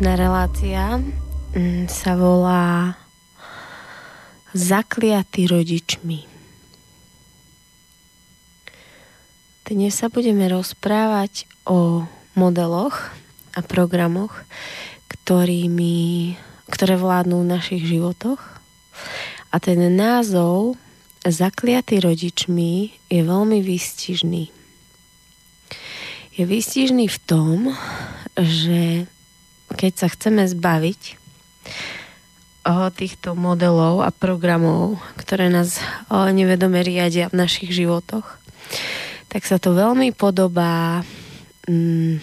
Dnešná relácia mm, sa volá Zakliatý rodičmi. Dnes sa budeme rozprávať o modeloch a programoch, ktorými, ktoré vládnu v našich životoch. A ten názov Zakliatý rodičmi je veľmi výstižný. Je výstižný v tom, že keď sa chceme zbaviť o týchto modelov a programov, ktoré nás o, nevedome riadia v našich životoch, tak sa to veľmi podobá mm,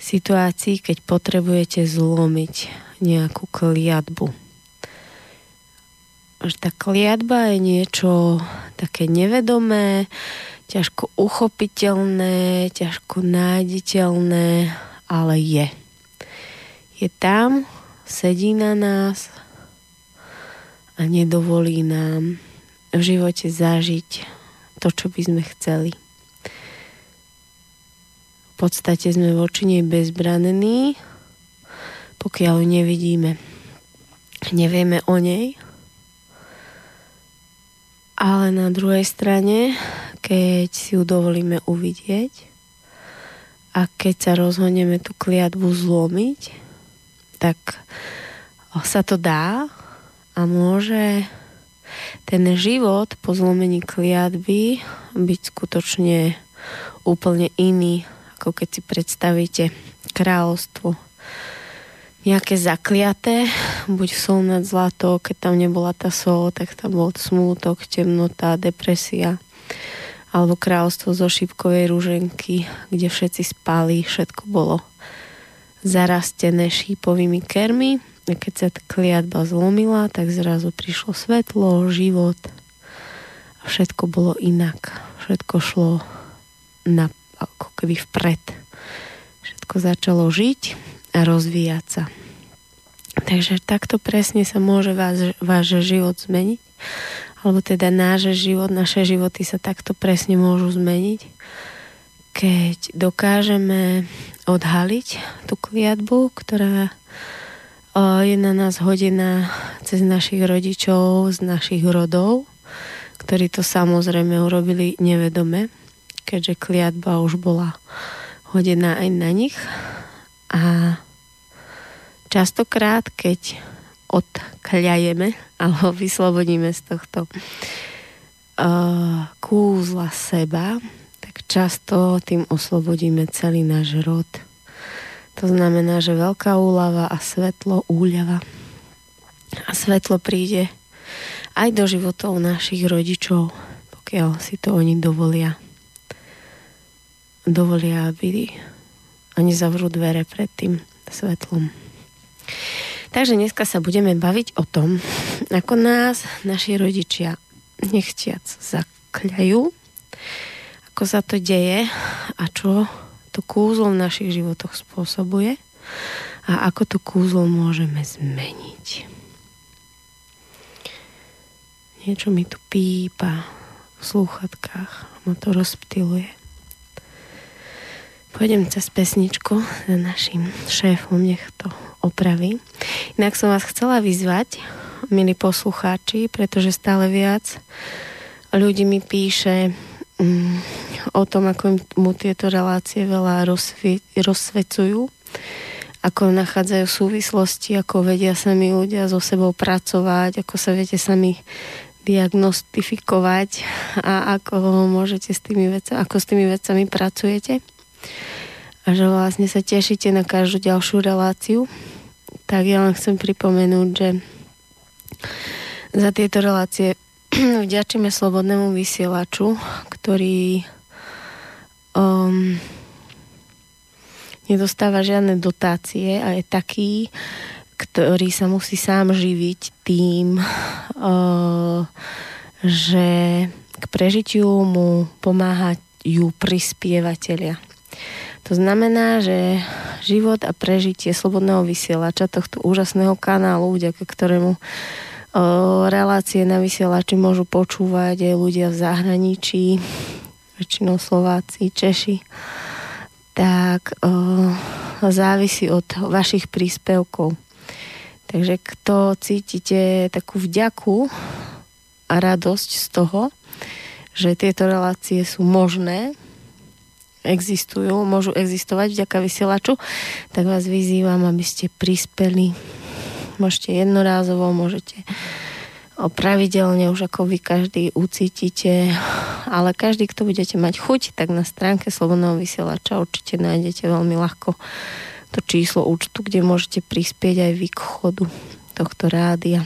situácii, keď potrebujete zlomiť nejakú kliatbu. Že tá kliatba je niečo také nevedomé, ťažko uchopiteľné, ťažko nájditeľné, ale je je tam, sedí na nás a nedovolí nám v živote zažiť to, čo by sme chceli. V podstate sme voči nej bezbranení, pokiaľ ju nevidíme. Nevieme o nej, ale na druhej strane, keď si ju dovolíme uvidieť a keď sa rozhodneme tú kliatbu zlomiť, tak sa to dá a môže ten život po zlomení kliatby byť skutočne úplne iný, ako keď si predstavíte kráľovstvo. Nejaké zakliaté, buď sol nad zlato, keď tam nebola tá sol, tak tam bol smútok, temnota, depresia. Alebo kráľovstvo zo šípkovej rúženky, kde všetci spali, všetko bolo zarastené šípovými kermy. A keď sa kliatba zlomila, tak zrazu prišlo svetlo, život a všetko bolo inak. Všetko šlo na, ako keby vpred. Všetko začalo žiť a rozvíjať sa. Takže takto presne sa môže váš, váš život zmeniť. Alebo teda náš život, naše životy sa takto presne môžu zmeniť keď dokážeme odhaliť tú kliatbu, ktorá je na nás hodená cez našich rodičov, z našich rodov, ktorí to samozrejme urobili nevedome, keďže kliatba už bola hodená aj na nich. A častokrát, keď odkľajeme alebo vyslobodíme z tohto uh, kúzla seba, často tým oslobodíme celý náš rod. To znamená, že veľká úlava a svetlo úľava. A svetlo príde aj do životov našich rodičov, pokiaľ si to oni dovolia. Dovolia, aby a nezavrú dvere pred tým svetlom. Takže dneska sa budeme baviť o tom, ako nás naši rodičia nechtiac zakľajú ako sa to deje a čo to kúzlo v našich životoch spôsobuje a ako to kúzlo môžeme zmeniť. Niečo mi tu pípa v slúchatkách, ma to rozptiluje. Pôjdem cez pesničku za našim šéfom, nech to opraví. Inak som vás chcela vyzvať, milí poslucháči, pretože stále viac ľudí mi píše, o tom, ako mu tieto relácie veľa rozsvie, rozsvecujú, ako nachádzajú súvislosti, ako vedia sami ľudia so sebou pracovať, ako sa viete sami diagnostifikovať a ako môžete s tými vecami, ako s tými vecami pracujete a že vlastne sa tešíte na každú ďalšiu reláciu. Tak ja len chcem pripomenúť, že za tieto relácie vďačíme slobodnému vysielaču, ktorý um, nedostáva žiadne dotácie a je taký, ktorý sa musí sám živiť tým, uh, že k prežitiu mu pomáhajú prispievateľia. To znamená, že život a prežitie slobodného vysielača tohto úžasného kanálu, vďaka ktorému relácie na vysielači môžu počúvať aj ľudia v zahraničí, väčšinou Slováci, Češi. Tak závisí od vašich príspevkov. Takže kto cítite takú vďaku a radosť z toho, že tieto relácie sú možné, existujú, môžu existovať vďaka vysielaču, tak vás vyzývam, aby ste prispeli. Môžete jednorázovo, môžete pravidelne už ako vy každý ucítite, ale každý, kto budete mať chuť, tak na stránke Slobodného vysielača určite nájdete veľmi ľahko to číslo účtu, kde môžete prispieť aj vy k chodu tohto rádia.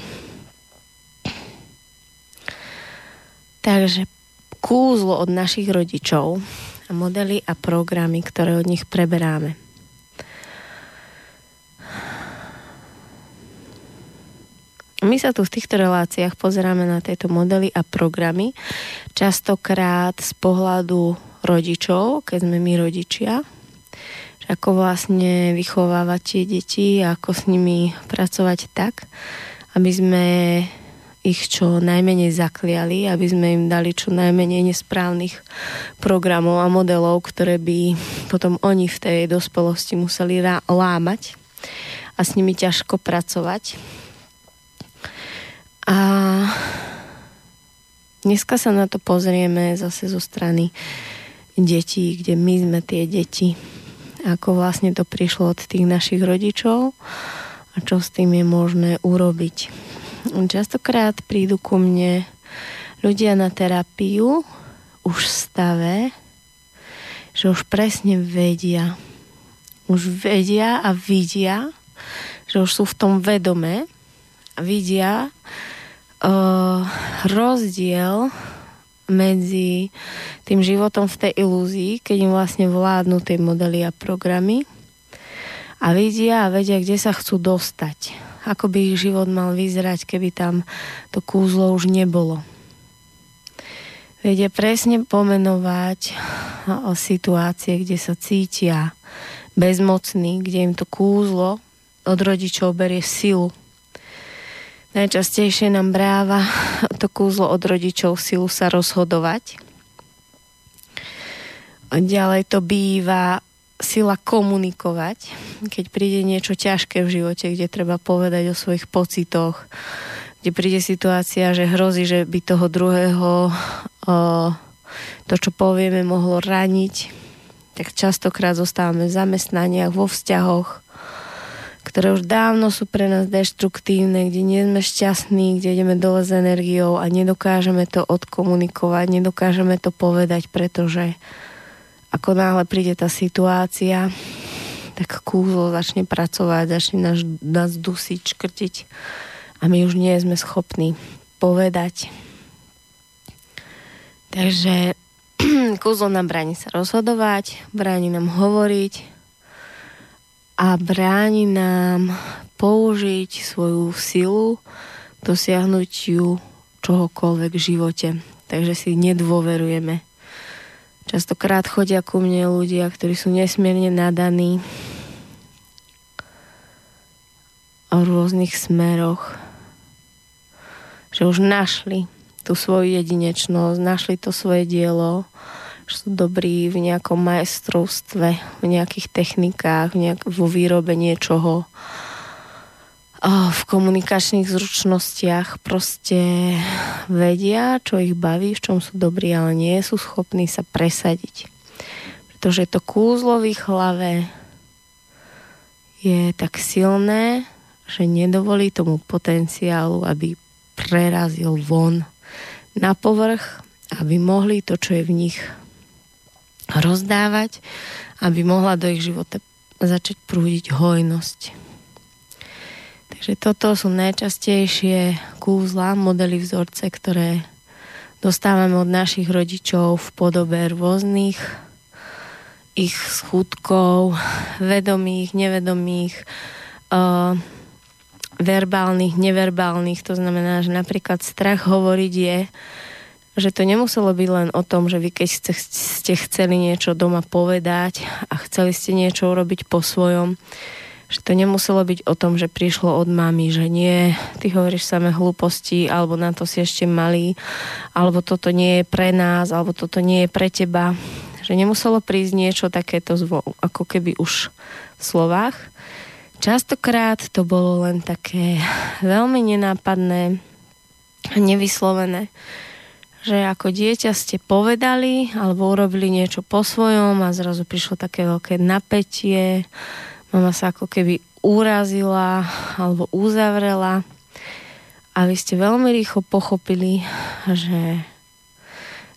Takže kúzlo od našich rodičov a modely a programy, ktoré od nich preberáme. My sa tu v týchto reláciách pozeráme na tieto modely a programy, častokrát z pohľadu rodičov, keď sme my rodičia, ako vlastne vychovávať tie deti ako s nimi pracovať tak, aby sme ich čo najmenej zakliali, aby sme im dali čo najmenej nesprávnych programov a modelov, ktoré by potom oni v tej dospelosti museli lámať a s nimi ťažko pracovať a dneska sa na to pozrieme zase zo strany detí, kde my sme tie deti. Ako vlastne to prišlo od tých našich rodičov a čo s tým je možné urobiť. Častokrát prídu ku mne ľudia na terapiu už v stave, že už presne vedia. Už vedia a vidia, že už sú v tom vedome vidia, uh, rozdiel medzi tým životom v tej ilúzii, keď im vlastne vládnu tie modely a programy a vidia a vedia, kde sa chcú dostať. Ako by ich život mal vyzerať, keby tam to kúzlo už nebolo. Vedia presne pomenovať o situácie, kde sa cítia bezmocní, kde im to kúzlo od rodičov berie silu Najčastejšie nám bráva to kúzlo od rodičov silu sa rozhodovať. Ďalej to býva sila komunikovať, keď príde niečo ťažké v živote, kde treba povedať o svojich pocitoch, kde príde situácia, že hrozí, že by toho druhého o, to, čo povieme, mohlo raniť, tak častokrát zostávame v zamestnaniach, vo vzťahoch, ktoré už dávno sú pre nás deštruktívne, kde nie sme šťastní, kde ideme dole s energiou a nedokážeme to odkomunikovať, nedokážeme to povedať, pretože ako náhle príde tá situácia, tak kúzlo začne pracovať, začne nás, nás dusiť, škrtiť a my už nie sme schopní povedať. Takže kúzlo nám bráni sa rozhodovať, bráni nám hovoriť, a bráni nám použiť svoju silu, dosiahnuť ju čohokoľvek v živote. Takže si nedôverujeme. Častokrát chodia ku mne ľudia, ktorí sú nesmierne nadaní o rôznych smeroch, že už našli tú svoju jedinečnosť, našli to svoje dielo, že sú dobrí v nejakom majstrovstve, v nejakých technikách, nejak, vo výrobe niečoho, v komunikačných zručnostiach proste vedia, čo ich baví, v čom sú dobrí, ale nie sú schopní sa presadiť. Pretože to kúzlo v ich hlave je tak silné, že nedovolí tomu potenciálu, aby prerazil von na povrch, aby mohli to, čo je v nich rozdávať, aby mohla do ich života začať prúdiť hojnosť. Takže toto sú najčastejšie kúzla, modely vzorce, ktoré dostávame od našich rodičov v podobe rôznych ich skutkov, vedomých, nevedomých, uh, verbálnych, neverbálnych. To znamená, že napríklad strach hovoriť je, že to nemuselo byť len o tom, že vy keď ste, chceli niečo doma povedať a chceli ste niečo urobiť po svojom, že to nemuselo byť o tom, že prišlo od mami, že nie, ty hovoríš samé hlúposti, alebo na to si ešte malý, alebo toto nie je pre nás, alebo toto nie je pre teba. Že nemuselo prísť niečo takéto zvo, ako keby už v slovách. Častokrát to bolo len také veľmi nenápadné, nevyslovené že ako dieťa ste povedali alebo urobili niečo po svojom a zrazu prišlo také veľké napätie, mama sa ako keby urazila alebo uzavrela. A vy ste veľmi rýchlo pochopili, že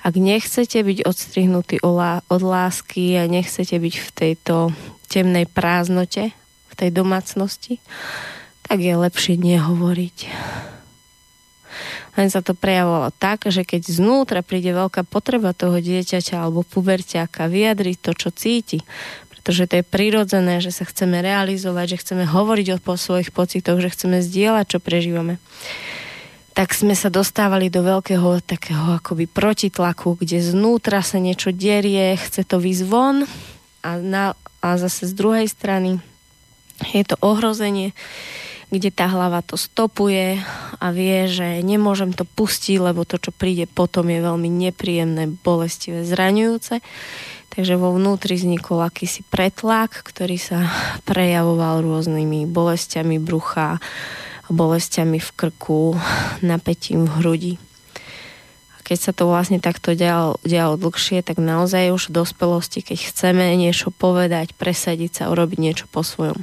ak nechcete byť odstrihnutí od lásky a nechcete byť v tejto temnej prázdnote, v tej domácnosti, tak je lepšie nehovoriť len sa to prejavovalo tak, že keď znútra príde veľká potreba toho dieťaťa alebo puberťáka vyjadriť to, čo cíti, pretože to je prirodzené, že sa chceme realizovať, že chceme hovoriť o svojich pocitoch, že chceme zdieľať, čo prežívame. Tak sme sa dostávali do veľkého takého akoby protitlaku, kde znútra sa niečo derie, chce to výsť von a, na, a zase z druhej strany je to ohrozenie kde tá hlava to stopuje a vie, že nemôžem to pustiť, lebo to, čo príde potom, je veľmi nepríjemné, bolestivé, zraňujúce. Takže vo vnútri vznikol akýsi pretlak, ktorý sa prejavoval rôznymi bolestiami brucha, bolestiami v krku, napätím v hrudi. Keď sa to vlastne takto dialo, dialo dlhšie, tak naozaj už v dospelosti, keď chceme niečo povedať, presadiť sa, urobiť niečo po svojom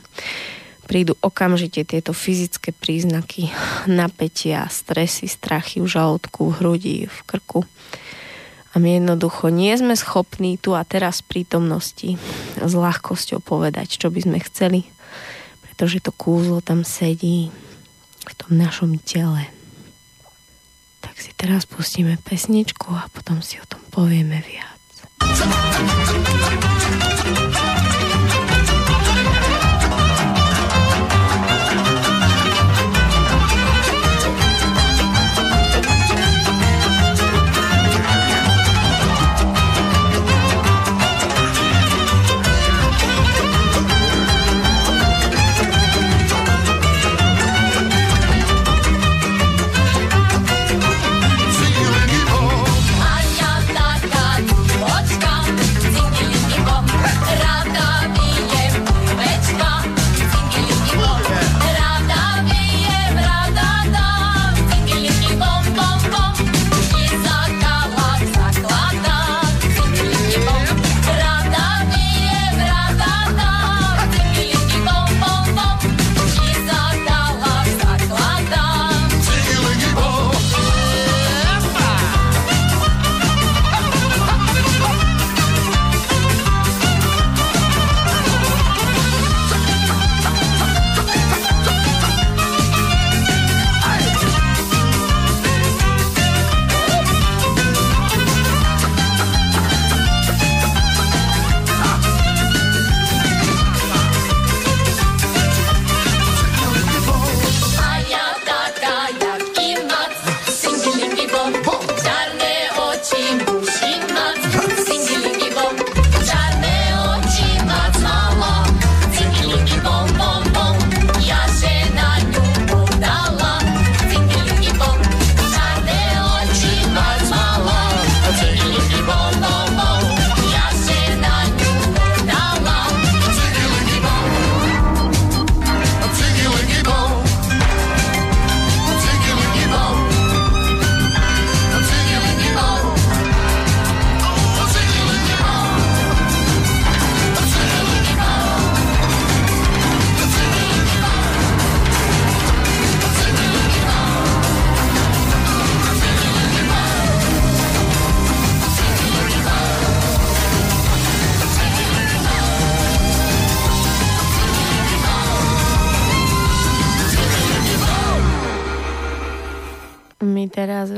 prídu okamžite tieto fyzické príznaky napätia, stresy, strachy v žalúdku, v hrudi, v krku. A my jednoducho nie sme schopní tu a teraz v prítomnosti s ľahkosťou povedať, čo by sme chceli, pretože to kúzlo tam sedí v tom našom tele. Tak si teraz pustíme pesničku a potom si o tom povieme viac.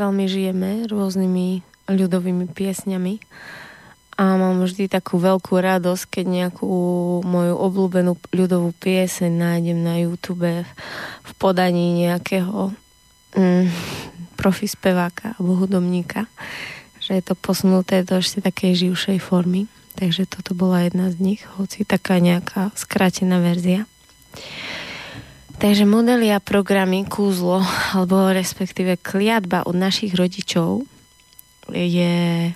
Veľmi žijeme rôznymi ľudovými piesňami a mám vždy takú veľkú radosť, keď nejakú moju obľúbenú ľudovú pieseň nájdem na YouTube v podaní nejakého mm, profi speváka alebo hudobníka, že je to posunuté do ešte takej živšej formy. Takže toto bola jedna z nich, hoci taká nejaká skrátená verzia. Takže modely a programy kúzlo, alebo respektíve kliatba od našich rodičov je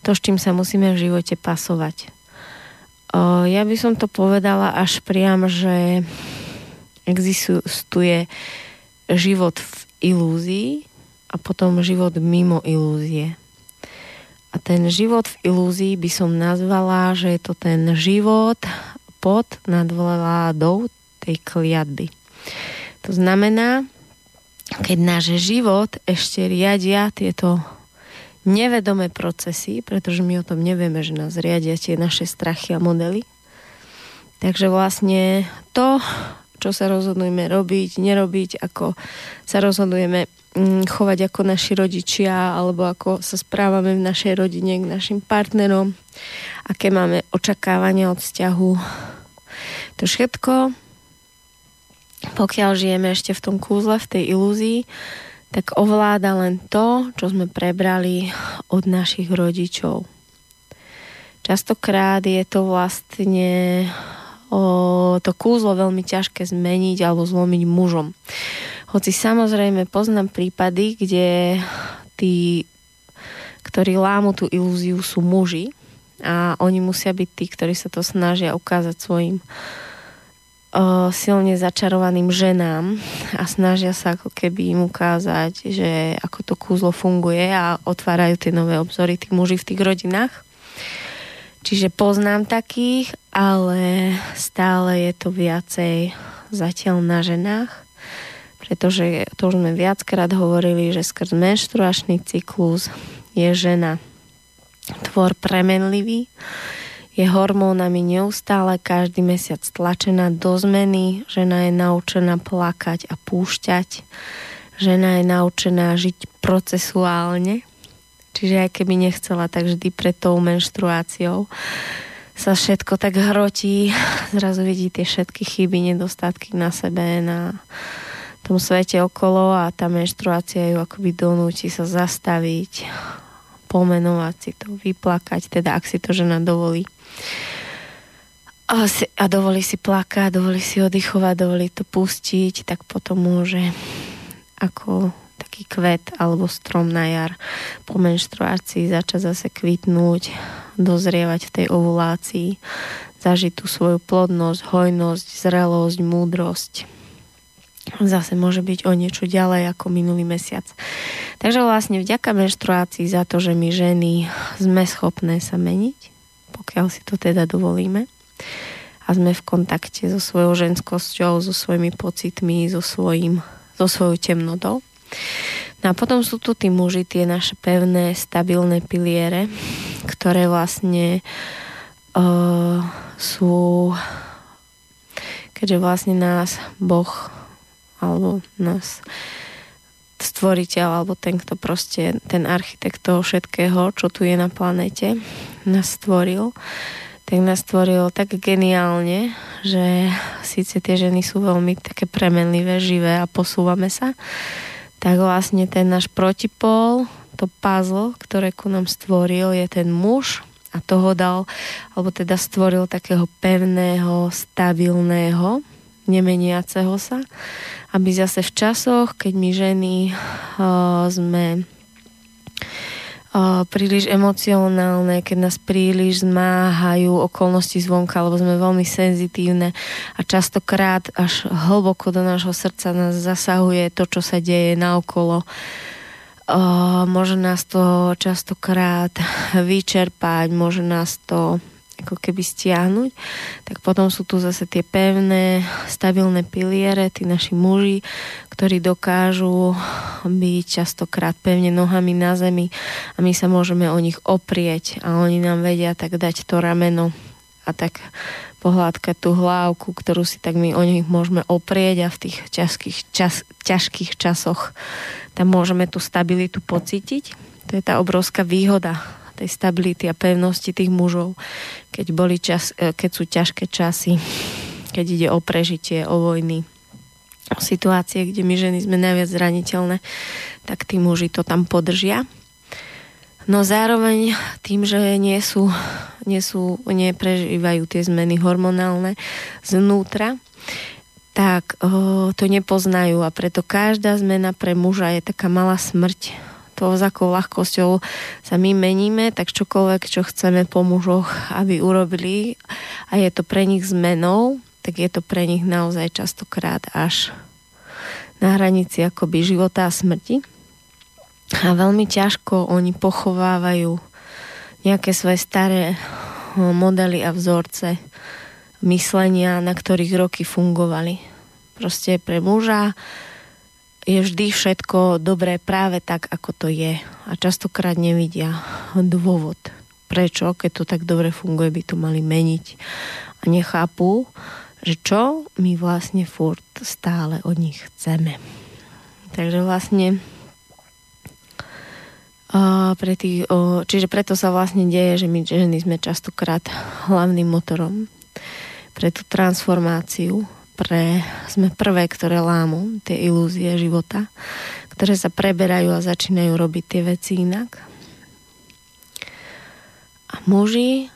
to, s čím sa musíme v živote pasovať. O, ja by som to povedala až priam, že existuje život v ilúzii a potom život mimo ilúzie. A ten život v ilúzii by som nazvala, že je to ten život pod nad tej kliatby. To znamená, keď náš život ešte riadia tieto nevedomé procesy, pretože my o tom nevieme, že nás riadia tie naše strachy a modely. Takže vlastne to, čo sa rozhodujeme robiť, nerobiť, ako sa rozhodujeme mm, chovať ako naši rodičia, alebo ako sa správame v našej rodine k našim partnerom, aké máme očakávania od vzťahu. To všetko, pokiaľ žijeme ešte v tom kúzle, v tej ilúzii, tak ovláda len to, čo sme prebrali od našich rodičov. Častokrát je to vlastne o, to kúzlo veľmi ťažké zmeniť alebo zlomiť mužom. Hoci samozrejme poznám prípady, kde tí, ktorí lámu tú ilúziu, sú muži a oni musia byť tí, ktorí sa to snažia ukázať svojim silne začarovaným ženám a snažia sa ako keby im ukázať, že ako to kúzlo funguje a otvárajú tie nové obzory tých muží v tých rodinách. Čiže poznám takých, ale stále je to viacej zatiaľ na ženách, pretože to už sme viackrát hovorili, že skrz menštruačný cyklus je žena tvor premenlivý, je hormónami neustále každý mesiac tlačená do zmeny, žena je naučená plakať a púšťať, žena je naučená žiť procesuálne, čiže aj keby nechcela, tak vždy pred tou menštruáciou sa všetko tak hrotí, zrazu vidí tie všetky chyby, nedostatky na sebe, na tom svete okolo a tá menštruácia ju akoby donúti sa zastaviť, pomenovať si to, vyplakať, teda ak si to žena dovolí. A, si, a dovolí si plakať, dovolí si oddychovať, dovolí to pustiť, tak potom môže ako taký kvet alebo strom na jar po menštruácii začať zase kvitnúť, dozrievať v tej ovulácii, zažiť tú svoju plodnosť, hojnosť, zrelosť, múdrosť. Zase môže byť o niečo ďalej ako minulý mesiac. Takže vlastne vďaka menštruácii za to, že my ženy sme schopné sa meniť, pokiaľ si to teda dovolíme. A sme v kontakte so svojou ženskosťou, so svojimi pocitmi, so, svojím, so svojou temnotou. No a potom sú tu tí muži, tie naše pevné, stabilné piliere, ktoré vlastne uh, sú, keďže vlastne nás Boh alebo nás stvoriteľ alebo ten, kto proste, ten architekt toho všetkého, čo tu je na planete, nás stvoril, tak nás stvoril tak geniálne, že síce tie ženy sú veľmi také premenlivé, živé a posúvame sa, tak vlastne ten náš protipol, to puzzle, ktoré ku nám stvoril, je ten muž a toho dal, alebo teda stvoril takého pevného, stabilného, nemeniaceho sa aby zase v časoch, keď my ženy uh, sme uh, príliš emocionálne, keď nás príliš zmáhajú okolnosti zvonka, alebo sme veľmi senzitívne a častokrát až hlboko do nášho srdca nás zasahuje to, čo sa deje naokolo. Uh, môže nás to častokrát vyčerpať, môže nás to ako keby stiahnuť, tak potom sú tu zase tie pevné, stabilné piliere, tí naši muži, ktorí dokážu byť častokrát pevne nohami na zemi a my sa môžeme o nich oprieť a oni nám vedia tak dať to rameno a tak pohľadkať tú hlávku, ktorú si tak my o nich môžeme oprieť a v tých ťažkých, čas, ťažkých časoch tam môžeme tú stabilitu pocítiť. To je tá obrovská výhoda tej stability a pevnosti tých mužov, keď, boli čas, e, keď sú ťažké časy, keď ide o prežitie, o vojny, o situácie, kde my ženy sme najviac zraniteľné, tak tí muži to tam podržia. No zároveň tým, že nie sú, nie sú, neprežívajú tie zmeny hormonálne znútra, tak o, to nepoznajú a preto každá zmena pre muža je taká malá smrť to s akou ľahkosťou sa my meníme, tak čokoľvek, čo chceme po mužoch, aby urobili a je to pre nich zmenou, tak je to pre nich naozaj častokrát až na hranici akoby života a smrti. A veľmi ťažko oni pochovávajú nejaké svoje staré modely a vzorce myslenia, na ktorých roky fungovali. Proste pre muža je vždy všetko dobré práve tak, ako to je. A častokrát nevidia dôvod, prečo, keď to tak dobre funguje, by to mali meniť. A nechápu, že čo my vlastne furt stále od nich chceme. Takže vlastne pre tých, čiže preto sa vlastne deje, že my ženy sme častokrát hlavným motorom pre tú transformáciu pre, sme prvé, ktoré lámu tie ilúzie života, ktoré sa preberajú a začínajú robiť tie veci inak. A muži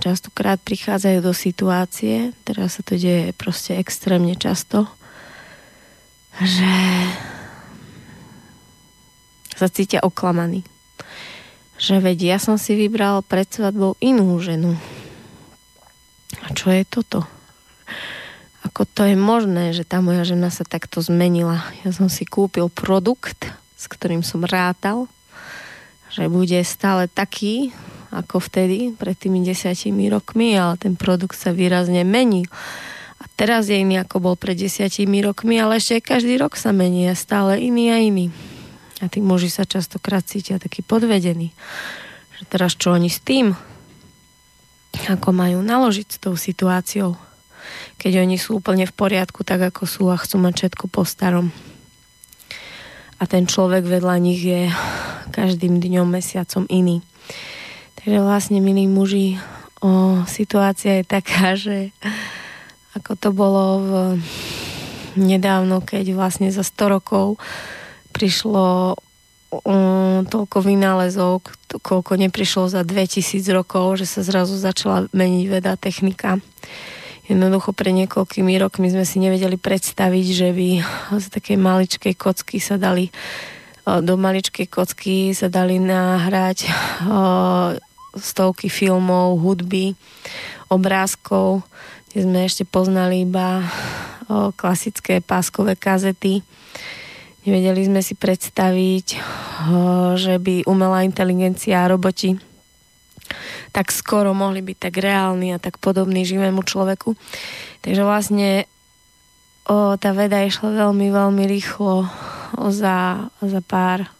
častokrát prichádzajú do situácie, teraz sa to deje proste extrémne často, že sa cítia oklamaní. Že veď ja som si vybral pred svadbou inú ženu. A čo je toto? Ako to je možné, že tá moja žena sa takto zmenila. Ja som si kúpil produkt, s ktorým som rátal, že bude stále taký, ako vtedy, pred tými desiatimi rokmi, ale ten produkt sa výrazne mení. A teraz je iný, ako bol pred desiatimi rokmi, ale ešte každý rok sa mení a stále iný a iný. A tí muži sa častokrát cítia takí podvedení. Že teraz čo oni s tým? Ako majú naložiť s tou situáciou? Keď oni sú úplne v poriadku tak, ako sú a chcú mať všetko po starom. A ten človek vedľa nich je každým dňom, mesiacom iný. Takže vlastne, milí muži, o, situácia je taká, že ako to bolo v, nedávno, keď vlastne za 100 rokov prišlo um, toľko vynálezov, koľko neprišlo za 2000 rokov, že sa zrazu začala meniť veda, technika. Jednoducho pre niekoľkými rokmi sme si nevedeli predstaviť, že by z takej maličkej kocky sa dali do maličkej kocky sa dali nahrať stovky filmov, hudby, obrázkov, kde sme ešte poznali iba klasické páskové kazety. Nevedeli sme si predstaviť, že by umelá inteligencia a roboti tak skoro mohli byť tak reálni a tak podobní živému človeku. Takže vlastne o, tá veda išla veľmi, veľmi rýchlo o, za, za pár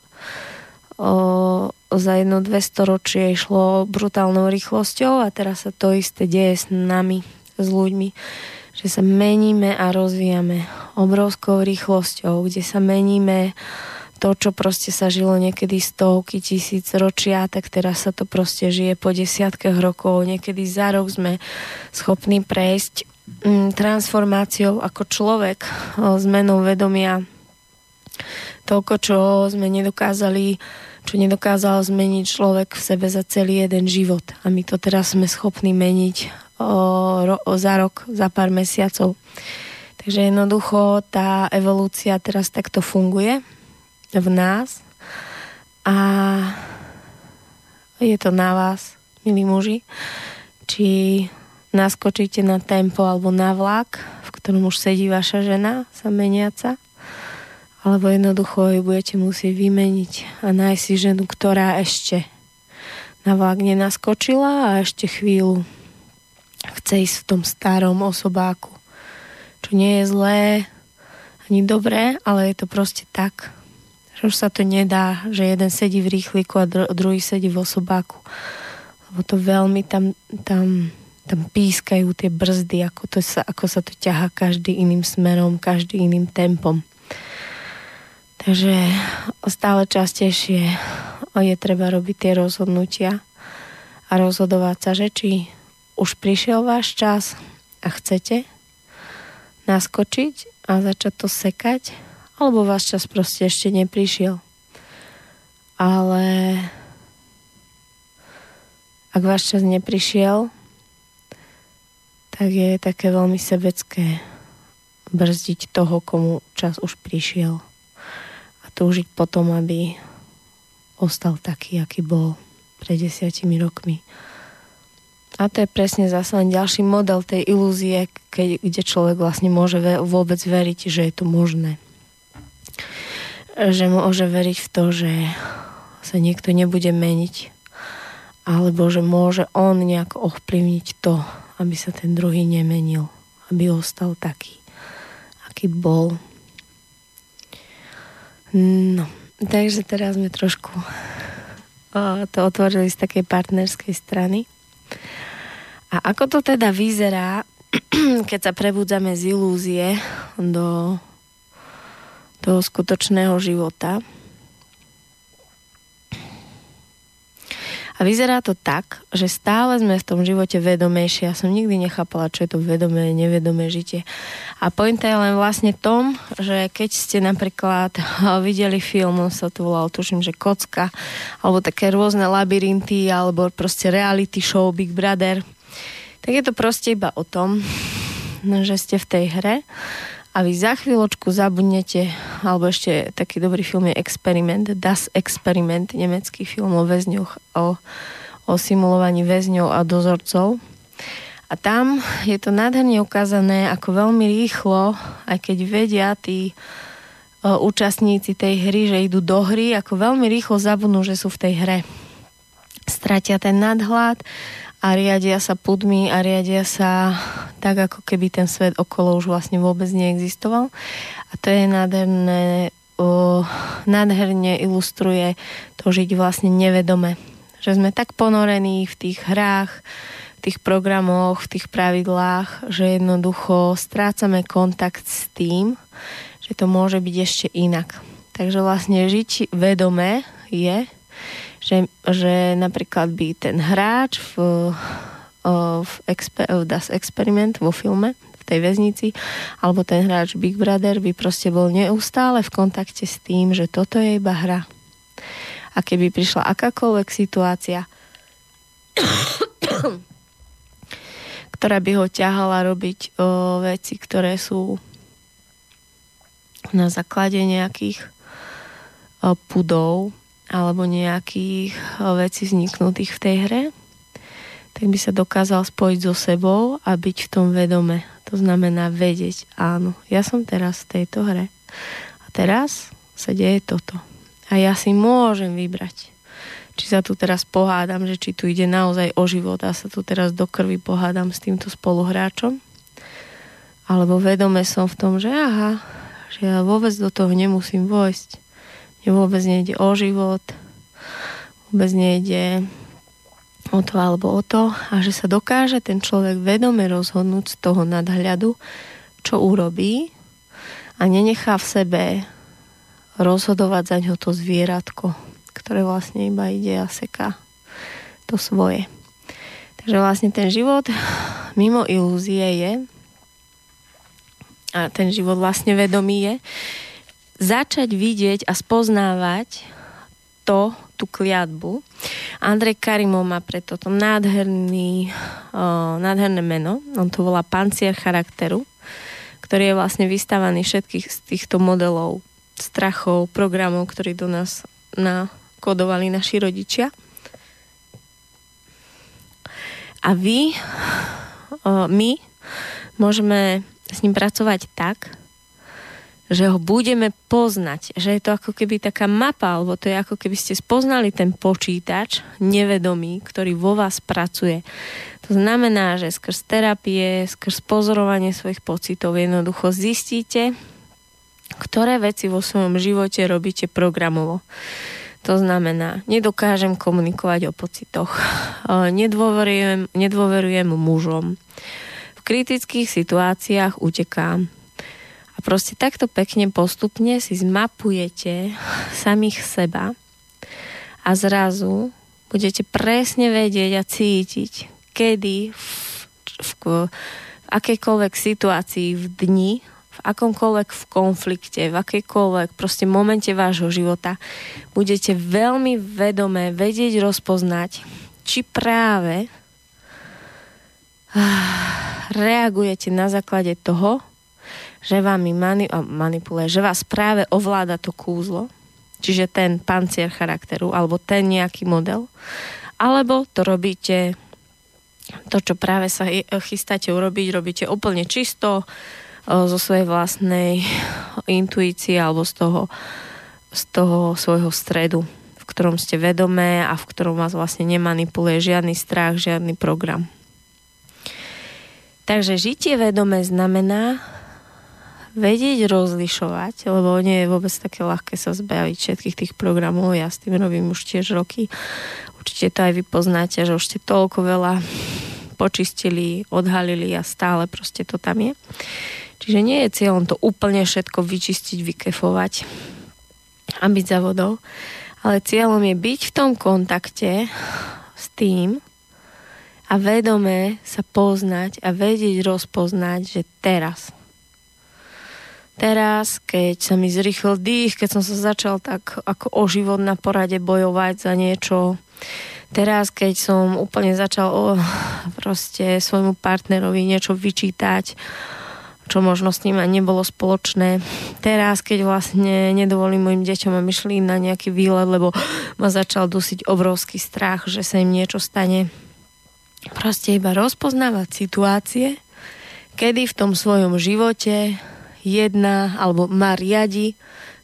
o, za jedno, dve storočie išlo brutálnou rýchlosťou a teraz sa to isté deje s nami, s ľuďmi že sa meníme a rozvíjame obrovskou rýchlosťou, kde sa meníme to, čo proste sa žilo niekedy stovky tisíc ročia, tak teraz sa to proste žije po desiatkách rokov. Niekedy za rok sme schopní prejsť mm, transformáciou ako človek, zmenou vedomia. Toľko, čo sme nedokázali čo nedokázal zmeniť človek v sebe za celý jeden život. A my to teraz sme schopní meniť o, ro, o, za rok, za pár mesiacov. Takže jednoducho tá evolúcia teraz takto funguje v nás a je to na vás, milí muži, či naskočíte na tempo alebo na vlak, v ktorom už sedí vaša žena, sa meniaca, alebo jednoducho ju budete musieť vymeniť a nájsť si ženu, ktorá ešte na vlak nenaskočila a ešte chvíľu chce ísť v tom starom osobáku. Čo nie je zlé ani dobré, ale je to proste tak že už sa to nedá, že jeden sedí v rýchliku a druhý sedí v osobáku. Lebo to veľmi tam, tam, tam pískajú tie brzdy, ako, to sa, ako sa to ťaha každý iným smerom, každý iným tempom. Takže stále častejšie je treba robiť tie rozhodnutia a rozhodovať sa, že či už prišiel váš čas a chcete naskočiť a začať to sekať alebo váš čas proste ešte neprišiel. Ale ak váš čas neprišiel, tak je také veľmi sebecké brzdiť toho, komu čas už prišiel. A túžiť potom, aby ostal taký, aký bol pred desiatimi rokmi. A to je presne zase len ďalší model tej ilúzie, keď, kde človek vlastne môže vôbec veriť, že je to možné. Že môže veriť v to, že sa niekto nebude meniť, alebo že môže on nejak ovplyvniť to, aby sa ten druhý nemenil, aby ostal taký, aký bol. No, takže teraz sme trošku to otvorili z takej partnerskej strany. A ako to teda vyzerá, keď sa prebudzame z ilúzie do toho skutočného života? A vyzerá to tak, že stále sme v tom živote vedomejšie. Ja som nikdy nechápala, čo je to vedomé, nevedomé žitie. A pointa je len vlastne tom, že keď ste napríklad videli film, on sa to volal, tuším, že Kocka, alebo také rôzne labyrinty, alebo proste reality show Big Brother, tak je to proste iba o tom, že ste v tej hre a vy za chvíľočku zabudnete, alebo ešte taký dobrý film je Experiment, Das Experiment, nemecký film o väzňoch, o, o simulovaní väzňov a dozorcov. A tam je to nádherne ukázané, ako veľmi rýchlo, aj keď vedia tí o, účastníci tej hry, že idú do hry, ako veľmi rýchlo zabudnú, že sú v tej hre. Stratia ten nadhľad a riadia sa pudmi a riadia sa tak, ako keby ten svet okolo už vlastne vôbec neexistoval. A to je nádherné, o, nádherne ilustruje to žiť vlastne nevedome. Že sme tak ponorení v tých hrách, v tých programoch, v tých pravidlách, že jednoducho strácame kontakt s tým, že to môže byť ešte inak. Takže vlastne žiť vedome je že, že napríklad by ten hráč v, v, exper, v Das Experiment vo filme v tej väznici, alebo ten hráč Big Brother by proste bol neustále v kontakte s tým, že toto je iba hra. A keby prišla akákoľvek situácia, ktorá by ho ťahala robiť o, veci, ktoré sú na základe nejakých o, pudov alebo nejakých eh, vecí vzniknutých v tej hre, tak by sa dokázal spojiť so sebou a byť v tom vedome. To znamená vedieť, áno, ja som teraz v tejto hre. A teraz sa deje toto. A ja si môžem vybrať, či sa tu teraz pohádam, že či tu ide naozaj o život a sa tu teraz do krvi pohádam s týmto spoluhráčom. Alebo vedome som v tom, že aha, že ja vôbec do toho nemusím vojsť že vôbec nejde o život, vôbec nejde o to alebo o to a že sa dokáže ten človek vedome rozhodnúť z toho nadhľadu, čo urobí a nenechá v sebe rozhodovať za ňo to zvieratko, ktoré vlastne iba ide a seká to svoje. Takže vlastne ten život mimo ilúzie je a ten život vlastne vedomý je, začať vidieť a spoznávať to, tú kliatbu. Andrej Karimov má preto to nádherný, o, nádherné meno. On to volá pancier charakteru, ktorý je vlastne vystávaný všetkých z týchto modelov strachov, programov, ktorí do nás nakodovali naši rodičia. A vy, o, my môžeme s ním pracovať tak, že ho budeme poznať, že je to ako keby taká mapa, alebo to je ako keby ste spoznali ten počítač nevedomý, ktorý vo vás pracuje. To znamená, že skrz terapie, skrz pozorovanie svojich pocitov jednoducho zistíte, ktoré veci vo svojom živote robíte programovo. To znamená, nedokážem komunikovať o pocitoch, nedôverujem, nedôverujem mužom, v kritických situáciách utekám, a proste takto pekne postupne si zmapujete samých seba a zrazu budete presne vedieť a cítiť, kedy v, v, v akejkoľvek situácii v dni, v akomkoľvek v konflikte, v akejkoľvek proste momente vášho života budete veľmi vedomé vedieť rozpoznať, či práve ah, reagujete na základe toho, že vám mani- manipuluje, že vás práve ovláda to kúzlo, čiže ten pancier charakteru, alebo ten nejaký model, alebo to robíte to, čo práve sa chystáte urobiť, robíte úplne čisto zo svojej vlastnej intuície alebo z toho, z toho svojho stredu, v ktorom ste vedomé a v ktorom vás vlastne nemanipuluje žiadny strach, žiadny program. Takže žitie vedomé znamená vedieť rozlišovať, lebo nie je vôbec také ľahké sa zbaviť všetkých tých programov. Ja s tým robím už tiež roky. Určite to aj vy poznáte, že už ste toľko veľa počistili, odhalili a stále proste to tam je. Čiže nie je cieľom to úplne všetko vyčistiť, vykefovať a byť za vodou, ale cieľom je byť v tom kontakte s tým a vedome sa poznať a vedieť rozpoznať, že teraz teraz, keď sa mi zrýchlil dých, keď som sa začal tak ako o život na porade bojovať za niečo, teraz, keď som úplne začal o, proste svojmu partnerovi niečo vyčítať, čo možno s ním nebolo spoločné. Teraz, keď vlastne nedovolím mojim deťom, aby šli na nejaký výlet, lebo ma začal dusiť obrovský strach, že sa im niečo stane. Proste iba rozpoznávať situácie, kedy v tom svojom živote jedna alebo má riadi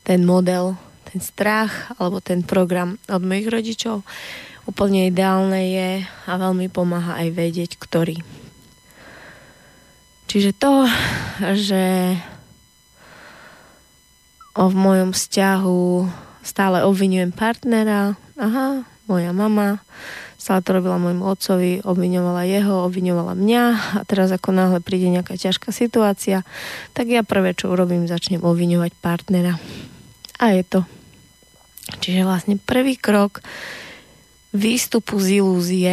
ten model, ten strach alebo ten program od mojich rodičov. Úplne ideálne je a veľmi pomáha aj vedieť, ktorý. Čiže to, že v mojom vzťahu stále obvinujem partnera, aha, moja mama, stále to robila môjmu otcovi, obviňovala jeho, obviňovala mňa a teraz ako náhle príde nejaká ťažká situácia, tak ja prvé, čo urobím, začnem obviňovať partnera. A je to. Čiže vlastne prvý krok výstupu z ilúzie,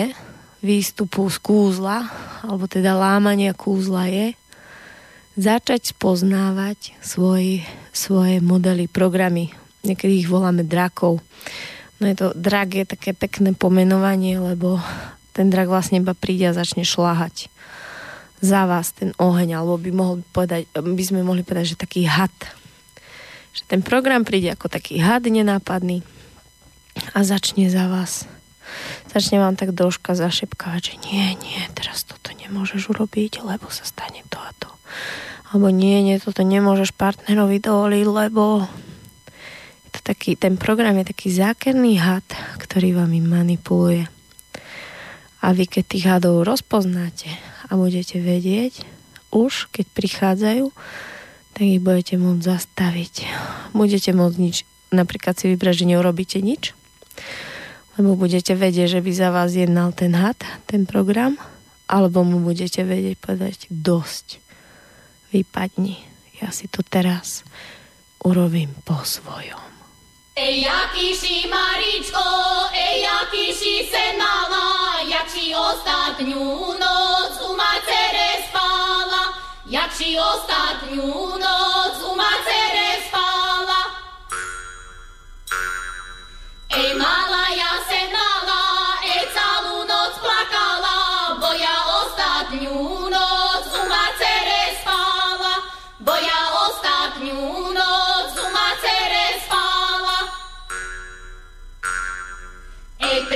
výstupu z kúzla, alebo teda lámania kúzla je začať spoznávať svoj, svoje modely, programy. Niekedy ich voláme drakov. No je to, drak je také pekné pomenovanie, lebo ten drak vlastne iba príde a začne šláhať za vás ten oheň, alebo by, mohol povedať, by sme mohli povedať, že taký had. Že ten program príde ako taký had nenápadný a začne za vás. Začne vám tak troška zašepkávať, že nie, nie, teraz toto nemôžeš urobiť, lebo sa stane to a to. Alebo nie, nie, toto nemôžeš partnerovi dovoliť, lebo to taký, ten program je taký zákerný had, ktorý vami manipuluje. A vy keď tých hadov rozpoznáte a budete vedieť, už keď prichádzajú, tak ich budete môcť zastaviť. Budete môcť nič, napríklad si vybrať, že neurobíte nič, lebo budete vedieť, že by za vás jednal ten had, ten program, alebo mu budete vedieť povedať dosť. Vypadni. Ja si to teraz urobím po svojom. Ej, jaký si Maričko, ej, jaký si se mala, jak si ostatňu noc u macere spala, jak si ostatňu noc u macere spala. Ej, mala, ja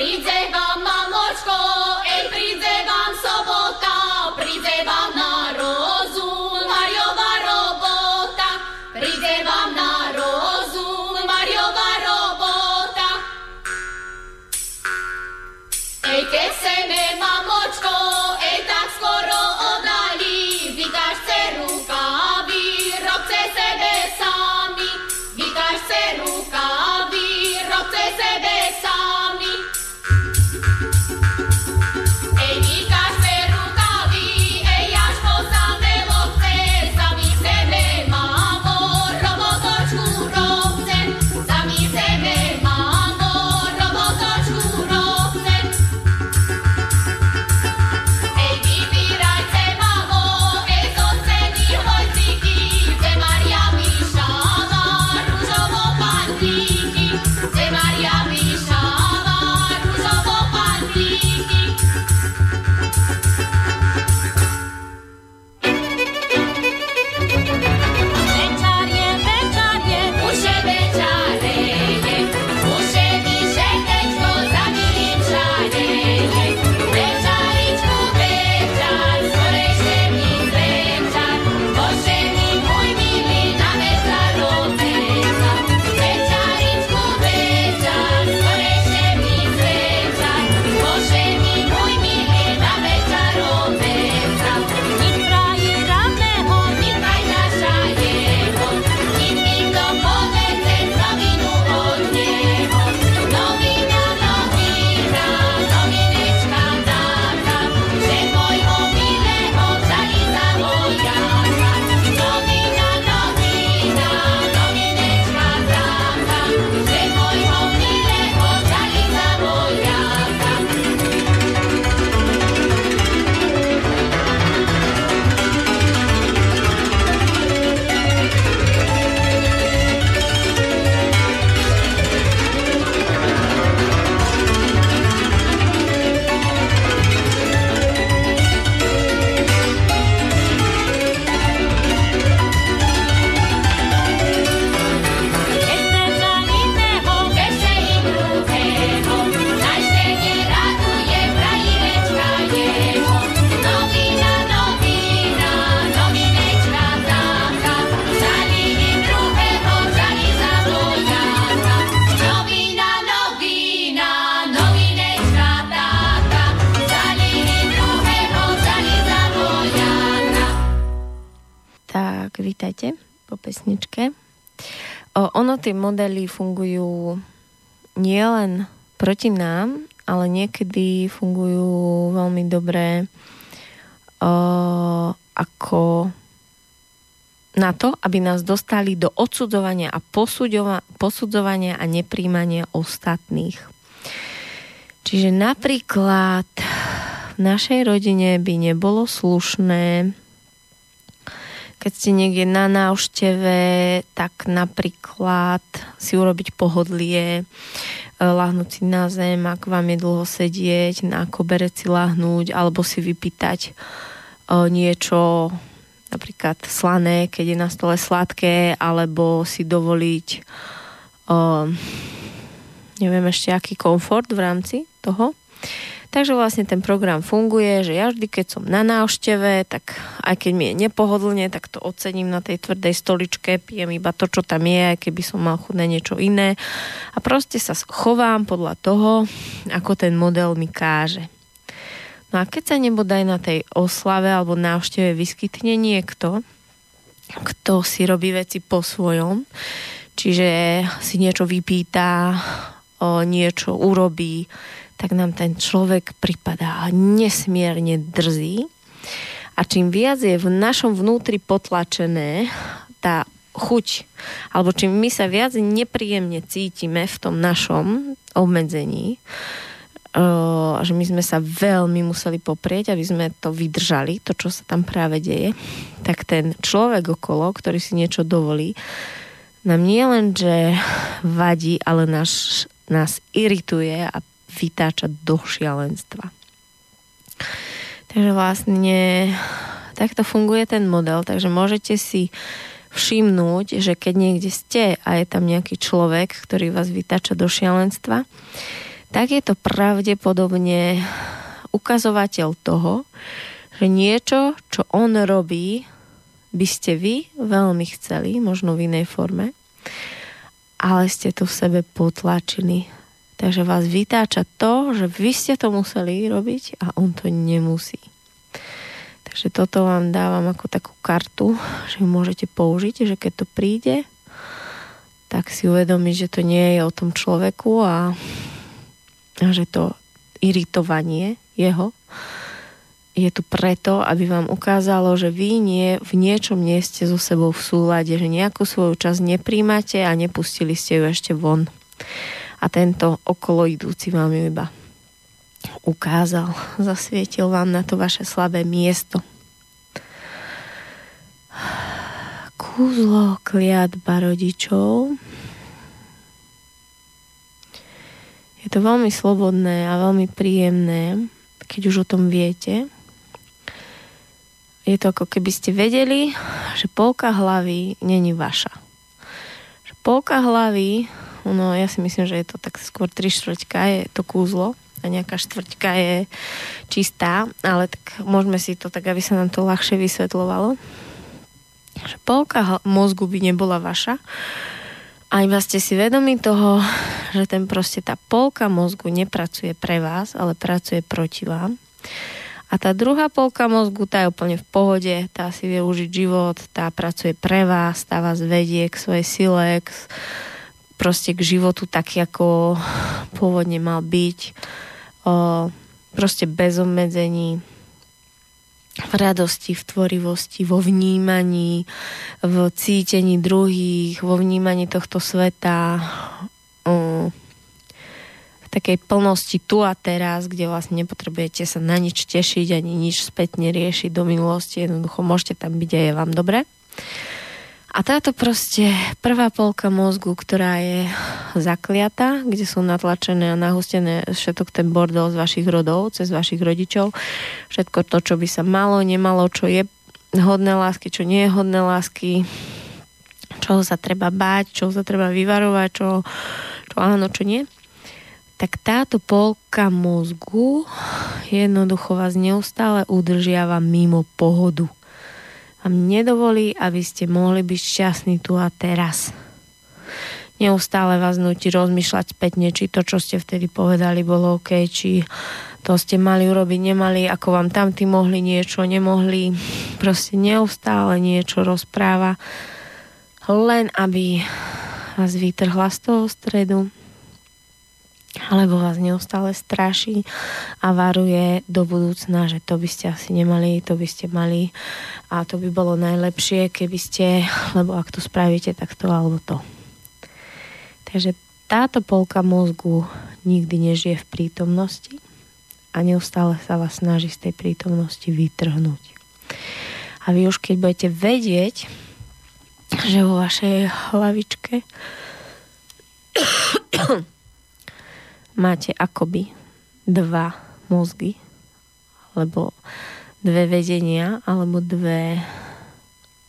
Príde vám mamočko, ej príde vám sobota, príde vám na rozum Mariova robota, príde vám na rozum Mariova robota. Ej ke seme mamočko, ej tak skoro odali, vykáš se rukami, robce sebe sami, vykáš se rukami. Tie modely fungujú nielen proti nám, ale niekedy fungujú veľmi dobre o, ako na to, aby nás dostali do odsudzovania a posudzovania a nepríjmania ostatných. Čiže napríklad v našej rodine by nebolo slušné, keď ste niekde na návšteve, tak napríklad si urobiť pohodlie, e, lahnúť si na zem, ak vám je dlho sedieť, na koberec si lahnúť, alebo si vypýtať e, niečo napríklad slané, keď je na stole sladké, alebo si dovoliť uh, neviem ešte aký komfort v rámci toho. Takže vlastne ten program funguje, že ja vždy, keď som na návšteve, tak aj keď mi je nepohodlne, tak to ocením na tej tvrdej stoličke, pijem iba to, čo tam je, aj keby som mal chudné niečo iné. A proste sa chovám podľa toho, ako ten model mi káže. No a keď sa nebodaj na tej oslave alebo návšteve vyskytne niekto, kto si robí veci po svojom, čiže si niečo vypýta, niečo urobí, tak nám ten človek pripadá nesmierne drzý. A čím viac je v našom vnútri potlačené tá chuť, alebo čím my sa viac nepríjemne cítime v tom našom obmedzení, že my sme sa veľmi museli poprieť, aby sme to vydržali, to, čo sa tam práve deje, tak ten človek okolo, ktorý si niečo dovolí, nám nie len, že vadí, ale nás, nás irituje a vytáča do šialenstva. Takže vlastne takto funguje ten model, takže môžete si všimnúť, že keď niekde ste a je tam nejaký človek, ktorý vás vytáča do šialenstva, tak je to pravdepodobne ukazovateľ toho, že niečo, čo on robí, by ste vy veľmi chceli, možno v inej forme, ale ste to v sebe potlačili. Takže vás vytáča to, že vy ste to museli robiť a on to nemusí. Takže toto vám dávam ako takú kartu, že ju môžete použiť, že keď to príde, tak si uvedomiť, že to nie je o tom človeku a a že to iritovanie jeho je tu preto, aby vám ukázalo, že vy nie, v niečom nie ste so sebou v súlade, že nejakú svoju časť nepríjmate a nepustili ste ju ešte von. A tento okolo idúci vám ju iba ukázal, zasvietil vám na to vaše slabé miesto. Kúzlo kliatba rodičov Je to veľmi slobodné a veľmi príjemné, keď už o tom viete. Je to ako keby ste vedeli, že polka hlavy není vaša. Že polka hlavy, no ja si myslím, že je to tak skôr tri štvrťka, je to kúzlo a nejaká štvrťka je čistá, ale tak môžeme si to tak, aby sa nám to ľahšie vysvetľovalo. Že polka mozgu by nebola vaša, a iba ste si vedomi toho, že ten proste tá polka mozgu nepracuje pre vás, ale pracuje proti vám. A tá druhá polka mozgu, tá je úplne v pohode, tá si vie užiť život, tá pracuje pre vás, tá vás vedie k svojej sile, k, proste k životu tak, ako pôvodne mal byť. O, proste bez obmedzení v radosti, v tvorivosti, vo vnímaní, v cítení druhých, vo vnímaní tohto sveta, v takej plnosti tu a teraz, kde vlastne nepotrebujete sa na nič tešiť ani nič spätne riešiť do minulosti, jednoducho môžete tam byť a je vám dobre. A táto proste prvá polka mozgu, ktorá je zakliata, kde sú natlačené a nahustené všetok ten bordel z vašich rodov, cez vašich rodičov, všetko to, čo by sa malo, nemalo, čo je hodné lásky, čo nie je hodné lásky, čoho sa treba báť, čoho sa treba vyvarovať, čo, čo áno, čo nie. Tak táto polka mozgu jednoducho vás neustále udržiava mimo pohodu vám nedovolí, aby ste mohli byť šťastní tu a teraz. Neustále vás nutí rozmýšľať spätne, či to, čo ste vtedy povedali, bolo OK, či to ste mali urobiť, nemali, ako vám tamty mohli niečo, nemohli. Proste neustále niečo rozpráva, len aby vás vytrhla z toho stredu, alebo vás neustále straší a varuje do budúcna, že to by ste asi nemali, to by ste mali a to by bolo najlepšie, keby ste, lebo ak to spravíte, tak to alebo to. Takže táto polka mozgu nikdy nežije v prítomnosti a neustále sa vás snaží z tej prítomnosti vytrhnúť. A vy už keď budete vedieť, že vo vašej hlavičke máte akoby dva mozgy, alebo dve vedenia, alebo dve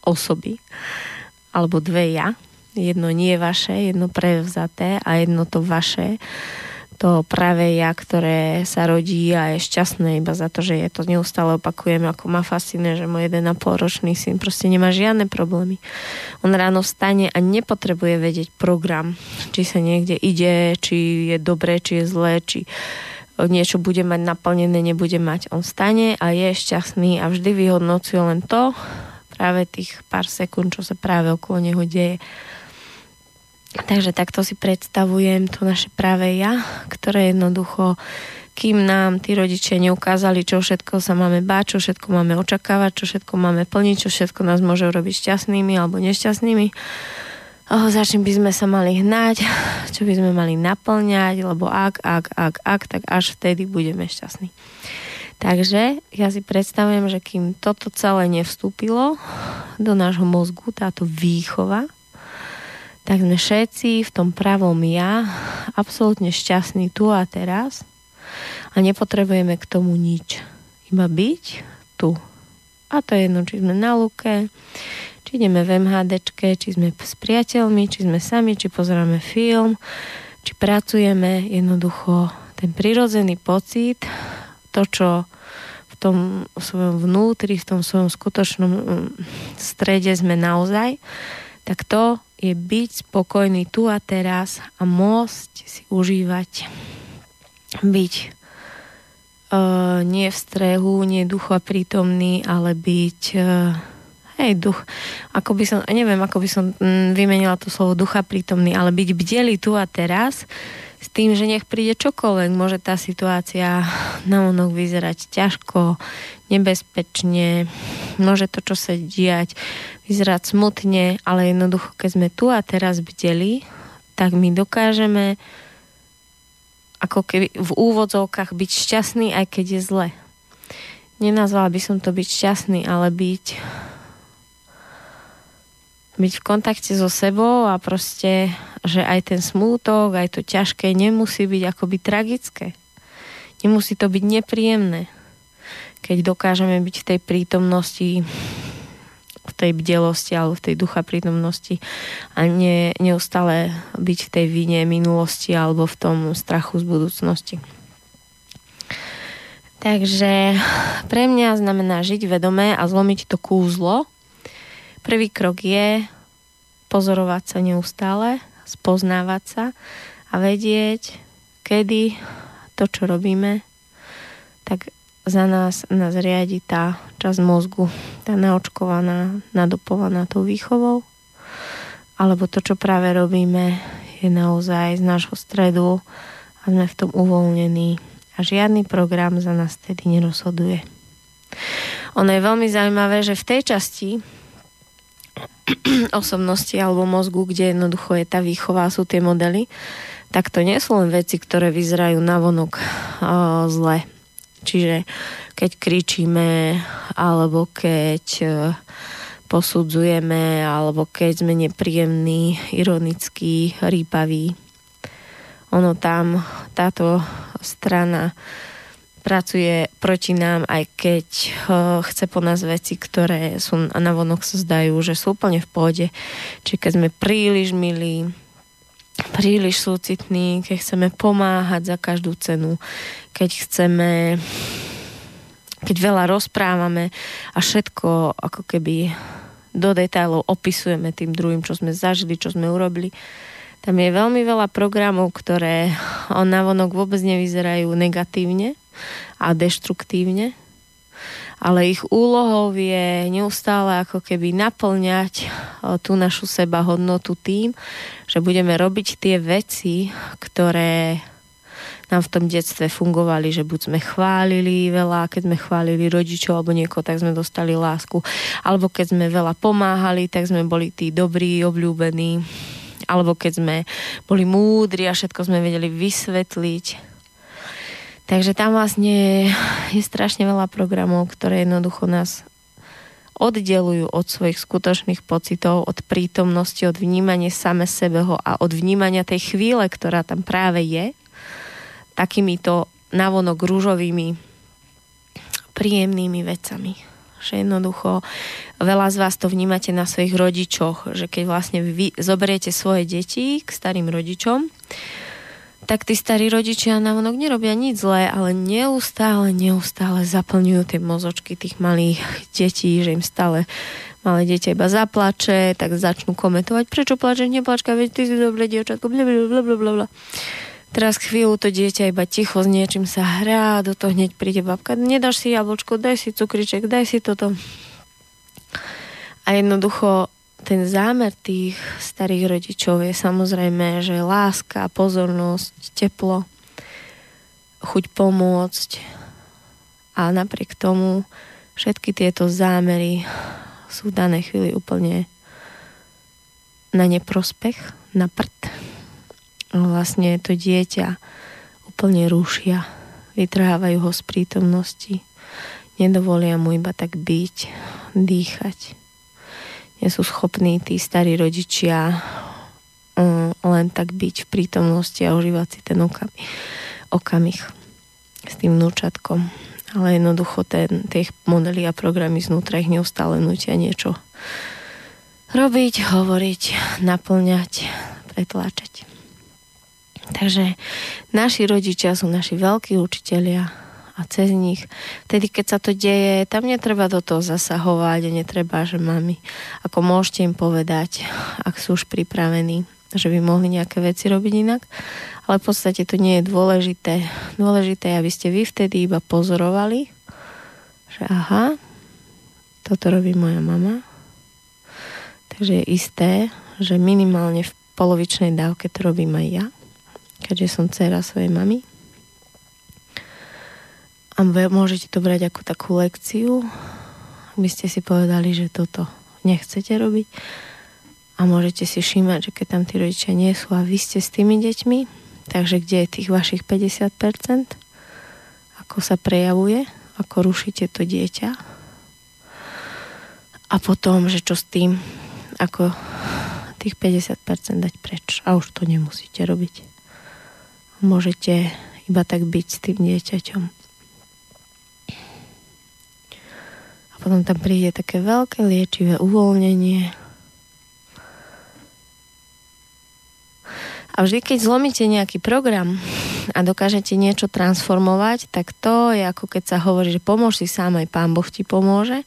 osoby, alebo dve ja. Jedno nie vaše, jedno prevzaté a jedno to vaše to práve ja, ktoré sa rodí a je šťastné iba za to, že je to neustále opakujem, ako ma fascinuje, že môj 1,5 ročný syn proste nemá žiadne problémy. On ráno vstane a nepotrebuje vedieť program, či sa niekde ide, či je dobré, či je zlé, či niečo bude mať naplnené, nebude mať. On stane a je šťastný a vždy vyhodnocuje len to, práve tých pár sekúnd, čo sa práve okolo neho deje. Takže takto si predstavujem to naše práve ja, ktoré jednoducho kým nám tí rodičia neukázali, čo všetko sa máme báť, čo všetko máme očakávať, čo všetko máme plniť, čo všetko nás môže urobiť šťastnými alebo nešťastnými. Oh, za čím by sme sa mali hnať, čo by sme mali naplňať, lebo ak, ak, ak, ak, tak až vtedy budeme šťastní. Takže ja si predstavujem, že kým toto celé nevstúpilo do nášho mozgu, táto výchova, tak sme všetci v tom pravom ja absolútne šťastní tu a teraz a nepotrebujeme k tomu nič. Iba byť tu. A to je jedno, či sme na luke, či ideme v MHDčke, či sme s priateľmi, či sme sami, či pozeráme film, či pracujeme. Jednoducho ten prirodzený pocit, to, čo v tom svojom vnútri, v tom svojom skutočnom mm, strede sme naozaj, tak to je byť spokojný tu a teraz a môcť si užívať. Byť uh, nie v strehu, nie ducha prítomný, ale byť uh, hej, duch, ako by som, neviem, ako by som mm, vymenila to slovo ducha prítomný, ale byť bdeli tu a teraz s tým, že nech príde čokoľvek. Môže tá situácia na onok vyzerať ťažko, nebezpečne, môže to, čo sa diať, vyzerať smutne, ale jednoducho, keď sme tu a teraz bdeli, tak my dokážeme ako keby v úvodzovkách byť šťastný, aj keď je zle. Nenazvala by som to byť šťastný, ale byť byť v kontakte so sebou a proste, že aj ten smútok, aj to ťažké nemusí byť akoby tragické. Nemusí to byť nepríjemné. Keď dokážeme byť v tej prítomnosti v tej bdelosti alebo v tej ducha prítomnosti a nie, neustále byť v tej vine minulosti alebo v tom strachu z budúcnosti. Takže pre mňa znamená žiť vedomé a zlomiť to kúzlo. Prvý krok je pozorovať sa neustále, spoznávať sa a vedieť, kedy to, čo robíme, tak za nás, nás riadi tá časť mozgu, tá naočkovaná, nadopovaná tou výchovou, alebo to, čo práve robíme, je naozaj z nášho stredu a sme v tom uvoľnení a žiadny program za nás tedy nerozhoduje. Ono je veľmi zaujímavé, že v tej časti osobnosti alebo mozgu, kde jednoducho je tá výchova, sú tie modely, tak to nie sú len veci, ktoré vyzerajú navonok o, zle Čiže keď kričíme, alebo keď e, posudzujeme, alebo keď sme nepríjemní, ironickí, rýpaví. Ono tam, táto strana pracuje proti nám, aj keď chce po nás veci, ktoré sú na vonok sa zdajú, že sú úplne v pôde. Čiže keď sme príliš milí, príliš súcitní, keď chceme pomáhať za každú cenu, keď chceme keď veľa rozprávame a všetko ako keby do detailov opisujeme tým druhým, čo sme zažili, čo sme urobili. Tam je veľmi veľa programov, ktoré on navonok vôbec nevyzerajú negatívne, a deštruktívne. Ale ich úlohou je neustále ako keby naplňať tú našu seba hodnotu tým, že budeme robiť tie veci, ktoré nám v tom detstve fungovali, že buď sme chválili veľa, keď sme chválili rodičov alebo niekoho, tak sme dostali lásku. Alebo keď sme veľa pomáhali, tak sme boli tí dobrí, obľúbení. Alebo keď sme boli múdri a všetko sme vedeli vysvetliť. Takže tam vlastne je strašne veľa programov, ktoré jednoducho nás oddelujú od svojich skutočných pocitov, od prítomnosti, od vnímania same sebeho a od vnímania tej chvíle, ktorá tam práve je takýmito navonok rúžovými príjemnými vecami. Že jednoducho veľa z vás to vnímate na svojich rodičoch, že keď vlastne vy zoberiete svoje deti k starým rodičom, tak tí starí rodičia navonok nerobia nič zlé, ale neustále, neustále zaplňujú tie mozočky tých malých detí, že im stále malé dieťa iba zaplače, tak začnú komentovať, prečo plačeš, neplačka, veď ty si dobré dievčatko, blablabla. Teraz chvíľu to dieťa iba ticho s niečím sa hrá, do toho hneď príde babka, nedáš si jablčko, daj si cukriček, daj si toto. A jednoducho ten zámer tých starých rodičov je samozrejme, že láska, pozornosť, teplo, chuť pomôcť a napriek tomu všetky tieto zámery sú v danej chvíli úplne na neprospech, na prd vlastne to dieťa úplne rušia, vytrhávajú ho z prítomnosti, nedovolia mu iba tak byť, dýchať. Nie sú schopní tí starí rodičia um, len tak byť v prítomnosti a užívať si ten okamih, s tým vnúčatkom. Ale jednoducho ten, tie modely a programy znútra ich neustále nutia niečo robiť, hovoriť, naplňať, pretláčať. Takže naši rodičia sú naši veľkí učitelia a cez nich, vtedy keď sa to deje, tam netreba do toho zasahovať a netreba, že mami, ako môžete im povedať, ak sú už pripravení, že by mohli nejaké veci robiť inak, ale v podstate to nie je dôležité. Dôležité je, aby ste vy vtedy iba pozorovali, že aha, toto robí moja mama, takže je isté, že minimálne v polovičnej dávke to robím aj ja keďže som dcera svojej mamy. A môžete to brať ako takú lekciu, aby ste si povedali, že toto nechcete robiť. A môžete si všímať, že keď tam tí rodičia nie sú a vy ste s tými deťmi, takže kde je tých vašich 50%, ako sa prejavuje, ako rušíte to dieťa. A potom, že čo s tým, ako tých 50% dať preč. A už to nemusíte robiť môžete iba tak byť s tým dieťaťom. A potom tam príde také veľké liečivé uvoľnenie. A vždy, keď zlomíte nejaký program a dokážete niečo transformovať, tak to je ako keď sa hovorí, že pomôž si sám, aj Pán Boh ti pomôže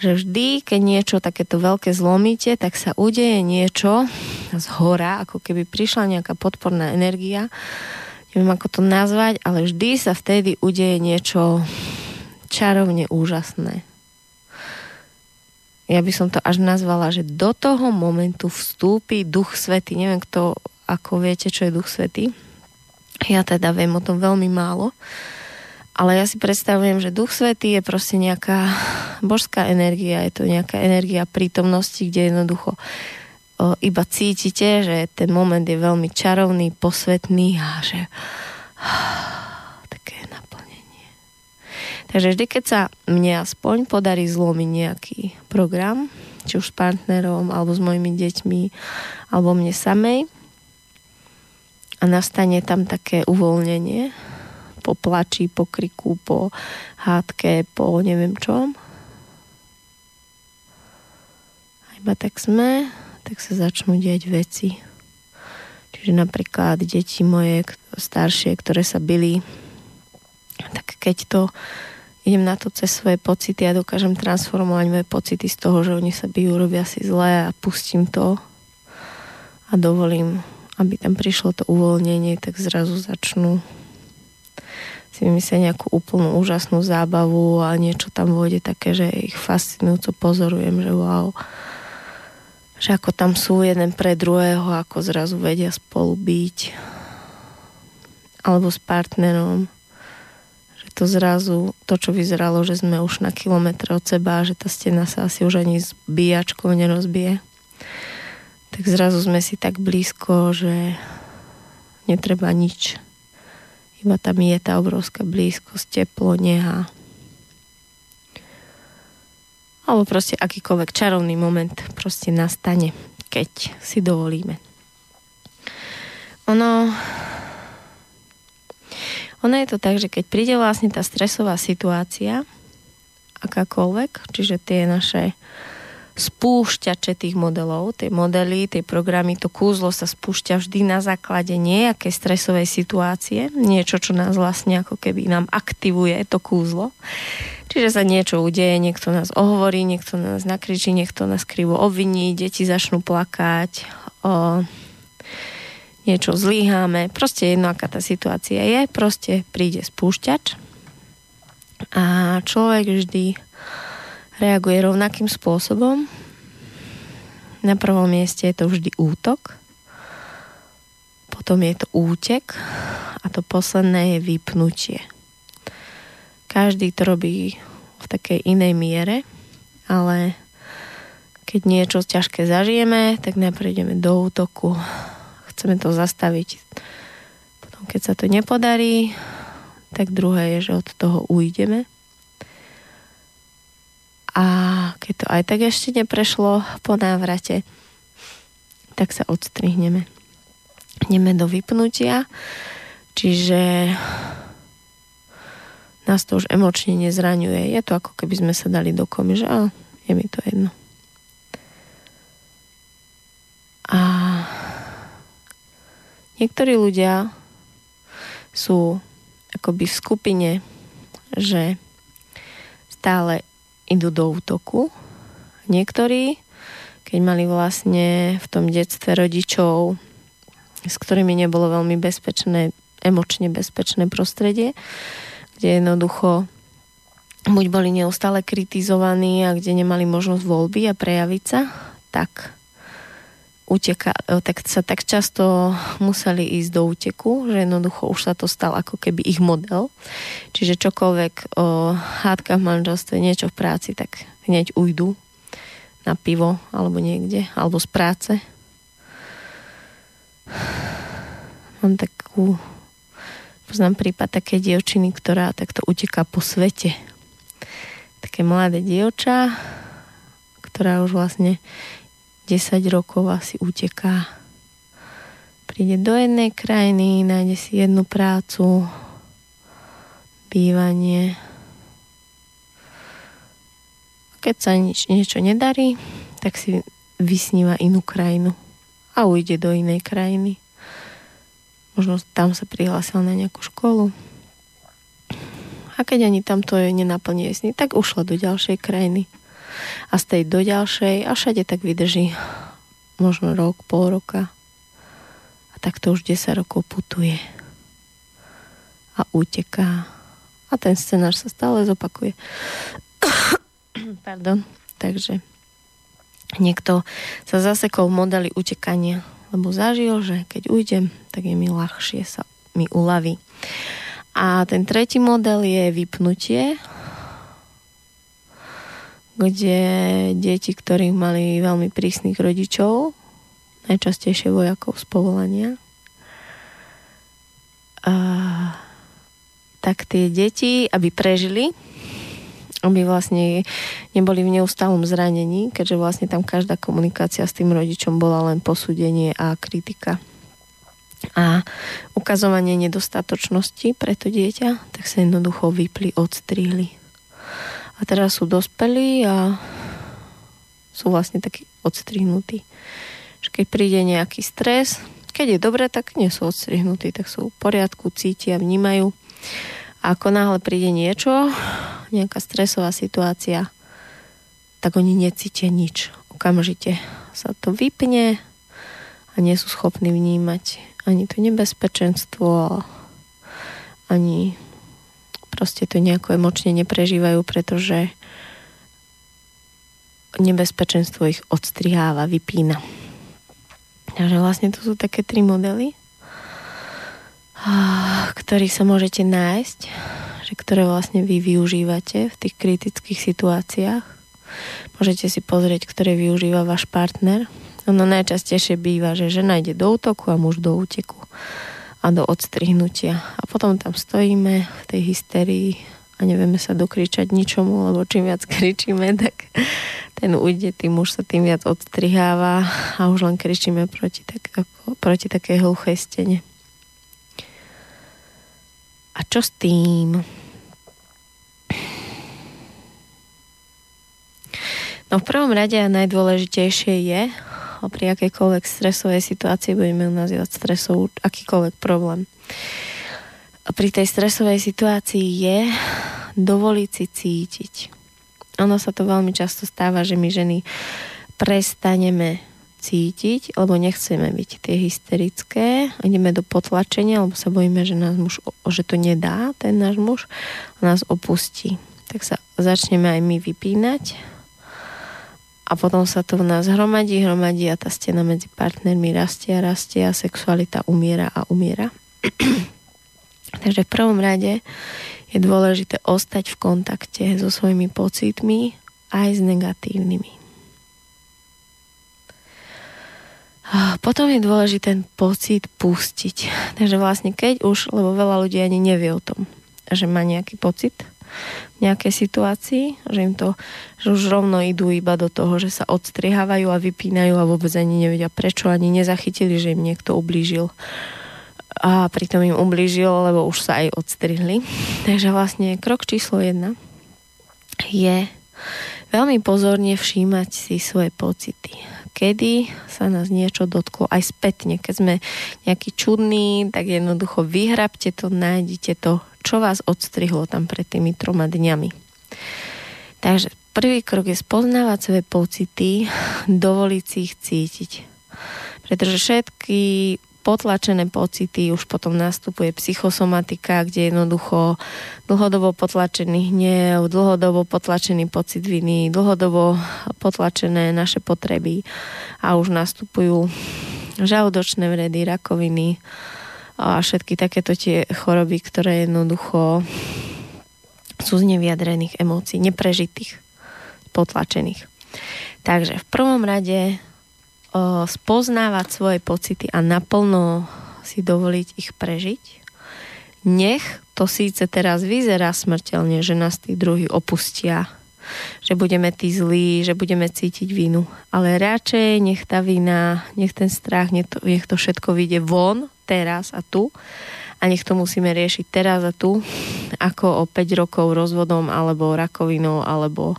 že vždy, keď niečo takéto veľké zlomíte, tak sa udeje niečo z hora, ako keby prišla nejaká podporná energia, neviem ako to nazvať, ale vždy sa vtedy udeje niečo čarovne úžasné. Ja by som to až nazvala, že do toho momentu vstúpi Duch Svety. Neviem, kto, ako viete, čo je Duch Svety. Ja teda viem o tom veľmi málo. Ale ja si predstavujem, že Duch Svetý je proste nejaká božská energia, je to nejaká energia prítomnosti, kde jednoducho o, iba cítite, že ten moment je veľmi čarovný, posvetný a že. Takže vždy, keď sa mne aspoň podarí zlomiť nejaký program, či už s partnerom, alebo s mojimi deťmi, alebo mne samej, a nastane tam také uvoľnenie, po plači, po kriku, po hádke, po neviem čom. A iba tak sme, tak sa začnú diať veci. Čiže napríklad deti moje staršie, ktoré sa byli, tak keď to idem na to cez svoje pocity a dokážem transformovať moje pocity z toho, že oni sa bijú, robia si zlé a pustím to a dovolím, aby tam prišlo to uvoľnenie, tak zrazu začnú si vymyslia nejakú úplnú úžasnú zábavu a niečo tam vôjde také, že ich fascinujúco pozorujem, že wow, že ako tam sú jeden pre druhého, ako zrazu vedia spolu byť alebo s partnerom to zrazu, to čo vyzeralo, že sme už na kilometre od seba, že tá stena sa asi už ani s bíjačkou nerozbije tak zrazu sme si tak blízko, že netreba nič iba tam je tá obrovská blízkosť, teplo, neha. Alebo proste akýkoľvek čarovný moment proste nastane, keď si dovolíme. Ono, ono je to tak, že keď príde vlastne tá stresová situácia, akákoľvek, čiže tie naše spúšťače tých modelov, tie modely, tie programy, to kúzlo sa spúšťa vždy na základe nejakej stresovej situácie, niečo, čo nás vlastne ako keby nám aktivuje to kúzlo. Čiže sa niečo udeje, niekto nás ohovorí, niekto nás nakričí, niekto nás krivo obviní, deti začnú plakať, o, niečo zlíháme, proste jedno, aká tá situácia je, proste príde spúšťač a človek vždy reaguje rovnakým spôsobom. Na prvom mieste je to vždy útok, potom je to útek a to posledné je vypnutie. Každý to robí v takej inej miere, ale keď niečo ťažké zažijeme, tak najprv ideme do útoku. Chceme to zastaviť. Potom, keď sa to nepodarí, tak druhé je, že od toho ujdeme a keď to aj tak ešte neprešlo po návrate, tak sa odstrihneme. Ideme do vypnutia, čiže nás to už emočne nezraňuje. Je to ako keby sme sa dali do komy, že á, je mi to jedno. A niektorí ľudia sú akoby v skupine, že stále idú do útoku. Niektorí, keď mali vlastne v tom detstve rodičov, s ktorými nebolo veľmi bezpečné, emočne bezpečné prostredie, kde jednoducho buď boli neustále kritizovaní a kde nemali možnosť voľby a prejaviť sa, tak uteka, e, tak sa tak často museli ísť do úteku, že jednoducho už sa to stal ako keby ich model. Čiže čokoľvek o hádkach v manželstve, niečo v práci, tak hneď ujdu na pivo alebo niekde, alebo z práce. Mám takú poznám prípad také dievčiny, ktorá takto uteká po svete. Také mladé dievča, ktorá už vlastne 10 rokov asi uteká. Príde do jednej krajiny, nájde si jednu prácu, bývanie. Keď sa nič, niečo nedarí, tak si vysníva inú krajinu a ujde do inej krajiny. Možno tam sa prihlásil na nejakú školu. A keď ani tam to je nenaplní sny, tak ušla do ďalšej krajiny a z tej do ďalšej a všade tak vydrží možno rok, pol roka a tak to už 10 rokov putuje a uteká a ten scenár sa stále zopakuje. Pardon. Takže niekto sa zasekol v modeli utekania, lebo zažil, že keď ujdem, tak je mi ľahšie sa mi uľaví. A ten tretí model je vypnutie, kde deti, ktorí mali veľmi prísnych rodičov, najčastejšie vojakov z povolania, a, tak tie deti, aby prežili, aby vlastne neboli v neustálom zranení, keďže vlastne tam každá komunikácia s tým rodičom bola len posúdenie a kritika. A ukazovanie nedostatočnosti pre to dieťa, tak sa jednoducho vypli, odstrihli a teraz sú dospelí a sú vlastne takí odstrihnutí. Keď príde nejaký stres, keď je dobré, tak nie sú odstrihnutí, tak sú v poriadku, cítia, vnímajú. A ako náhle príde niečo, nejaká stresová situácia, tak oni necítia nič. Okamžite sa to vypne a nie sú schopní vnímať ani to nebezpečenstvo, ani proste to nejako emočne neprežívajú, pretože nebezpečenstvo ich odstriháva, vypína. Takže vlastne to sú také tri modely, ktorých sa môžete nájsť, že ktoré vlastne vy využívate v tých kritických situáciách. Môžete si pozrieť, ktoré využíva váš partner. Ono najčastejšie býva, že žena ide do útoku a muž do úteku a do odstrihnutia. A potom tam stojíme v tej hysterii a nevieme sa dokričať ničomu, lebo čím viac kričíme, tak ten ujde, tým muž sa tým viac odstriháva a už len kričíme proti, tak, ako, proti takej hluchej stene. A čo s tým? No v prvom rade a najdôležitejšie je, pri akejkoľvek stresovej situácii budeme nazývať stresovú, akýkoľvek problém. A pri tej stresovej situácii je dovoliť si cítiť. Ono sa to veľmi často stáva, že my ženy prestaneme cítiť, lebo nechceme byť tie hysterické, ideme do potlačenia, lebo sa bojíme, že nás muž, že to nedá, ten náš muž, a nás opustí. Tak sa začneme aj my vypínať a potom sa to v nás hromadí, hromadí a tá stena medzi partnermi rastie a rastie a sexualita umiera a umiera. Takže v prvom rade je dôležité ostať v kontakte so svojimi pocitmi aj s negatívnymi. Potom je dôležité ten pocit pustiť. Takže vlastne keď už, lebo veľa ľudí ani nevie o tom, že má nejaký pocit v nejakej situácii, že im to, že už rovno idú iba do toho, že sa odstriehávajú a vypínajú a vôbec ani nevedia prečo, ani nezachytili, že im niekto ublížil a pritom im ublížil, lebo už sa aj odstrihli. Takže vlastne krok číslo jedna je veľmi pozorne všímať si svoje pocity. Kedy sa nás niečo dotklo, aj spätne, keď sme nejaký čudný, tak jednoducho vyhrabte to, nájdite to, čo vás odstrihlo tam pred tými troma dňami. Takže prvý krok je spoznávať svoje pocity, dovoliť si ich cítiť. Pretože všetky potlačené pocity, už potom nastupuje psychosomatika, kde jednoducho dlhodobo potlačený hnev, dlhodobo potlačený pocit viny, dlhodobo potlačené naše potreby a už nastupujú žalúdočné vredy, rakoviny a všetky takéto tie choroby, ktoré jednoducho sú z nevyjadrených emócií, neprežitých, potlačených. Takže v prvom rade spoznávať svoje pocity a naplno si dovoliť ich prežiť. Nech to síce teraz vyzerá smrteľne, že nás tí druhí opustia, že budeme tí zlí, že budeme cítiť vinu. Ale radšej nech tá vina, nech ten strach, nech to, nech to všetko vyjde von, teraz a tu a nech to musíme riešiť teraz a tu, ako o 5 rokov rozvodom alebo rakovinou alebo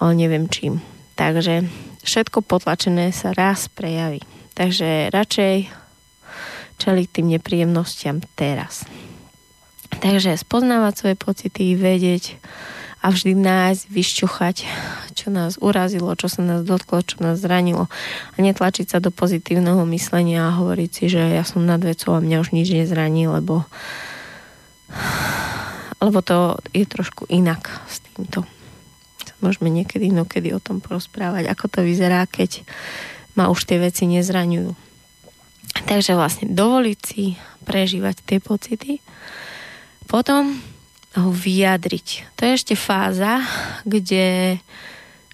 o neviem čím. Takže všetko potlačené sa raz prejaví. Takže radšej čeliť tým nepríjemnostiam teraz. Takže spoznávať svoje pocity, vedieť a vždy nájsť, vyšťuchať, čo nás urazilo, čo sa nás dotklo, čo nás zranilo a netlačiť sa do pozitívneho myslenia a hovoriť si, že ja som nad vecou a mňa už nič nezraní, lebo lebo to je trošku inak s týmto môžeme niekedy inokedy o tom porozprávať, ako to vyzerá, keď ma už tie veci nezraňujú. Takže vlastne dovoliť si prežívať tie pocity, potom ho vyjadriť. To je ešte fáza, kde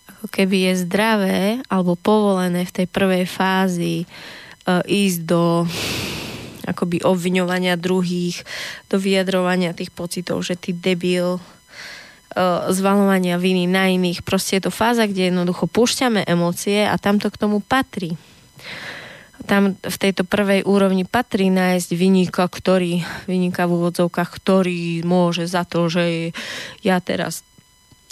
ako keby je zdravé alebo povolené v tej prvej fázi e, ísť do akoby obviňovania druhých, do vyjadrovania tých pocitov, že ty debil, zvalovania viny na iných. Proste je to fáza, kde jednoducho púšťame emócie a tam to k tomu patrí. Tam v tejto prvej úrovni patrí nájsť vynika, ktorý, vynika v úvodzovkách, ktorý môže za to, že ja teraz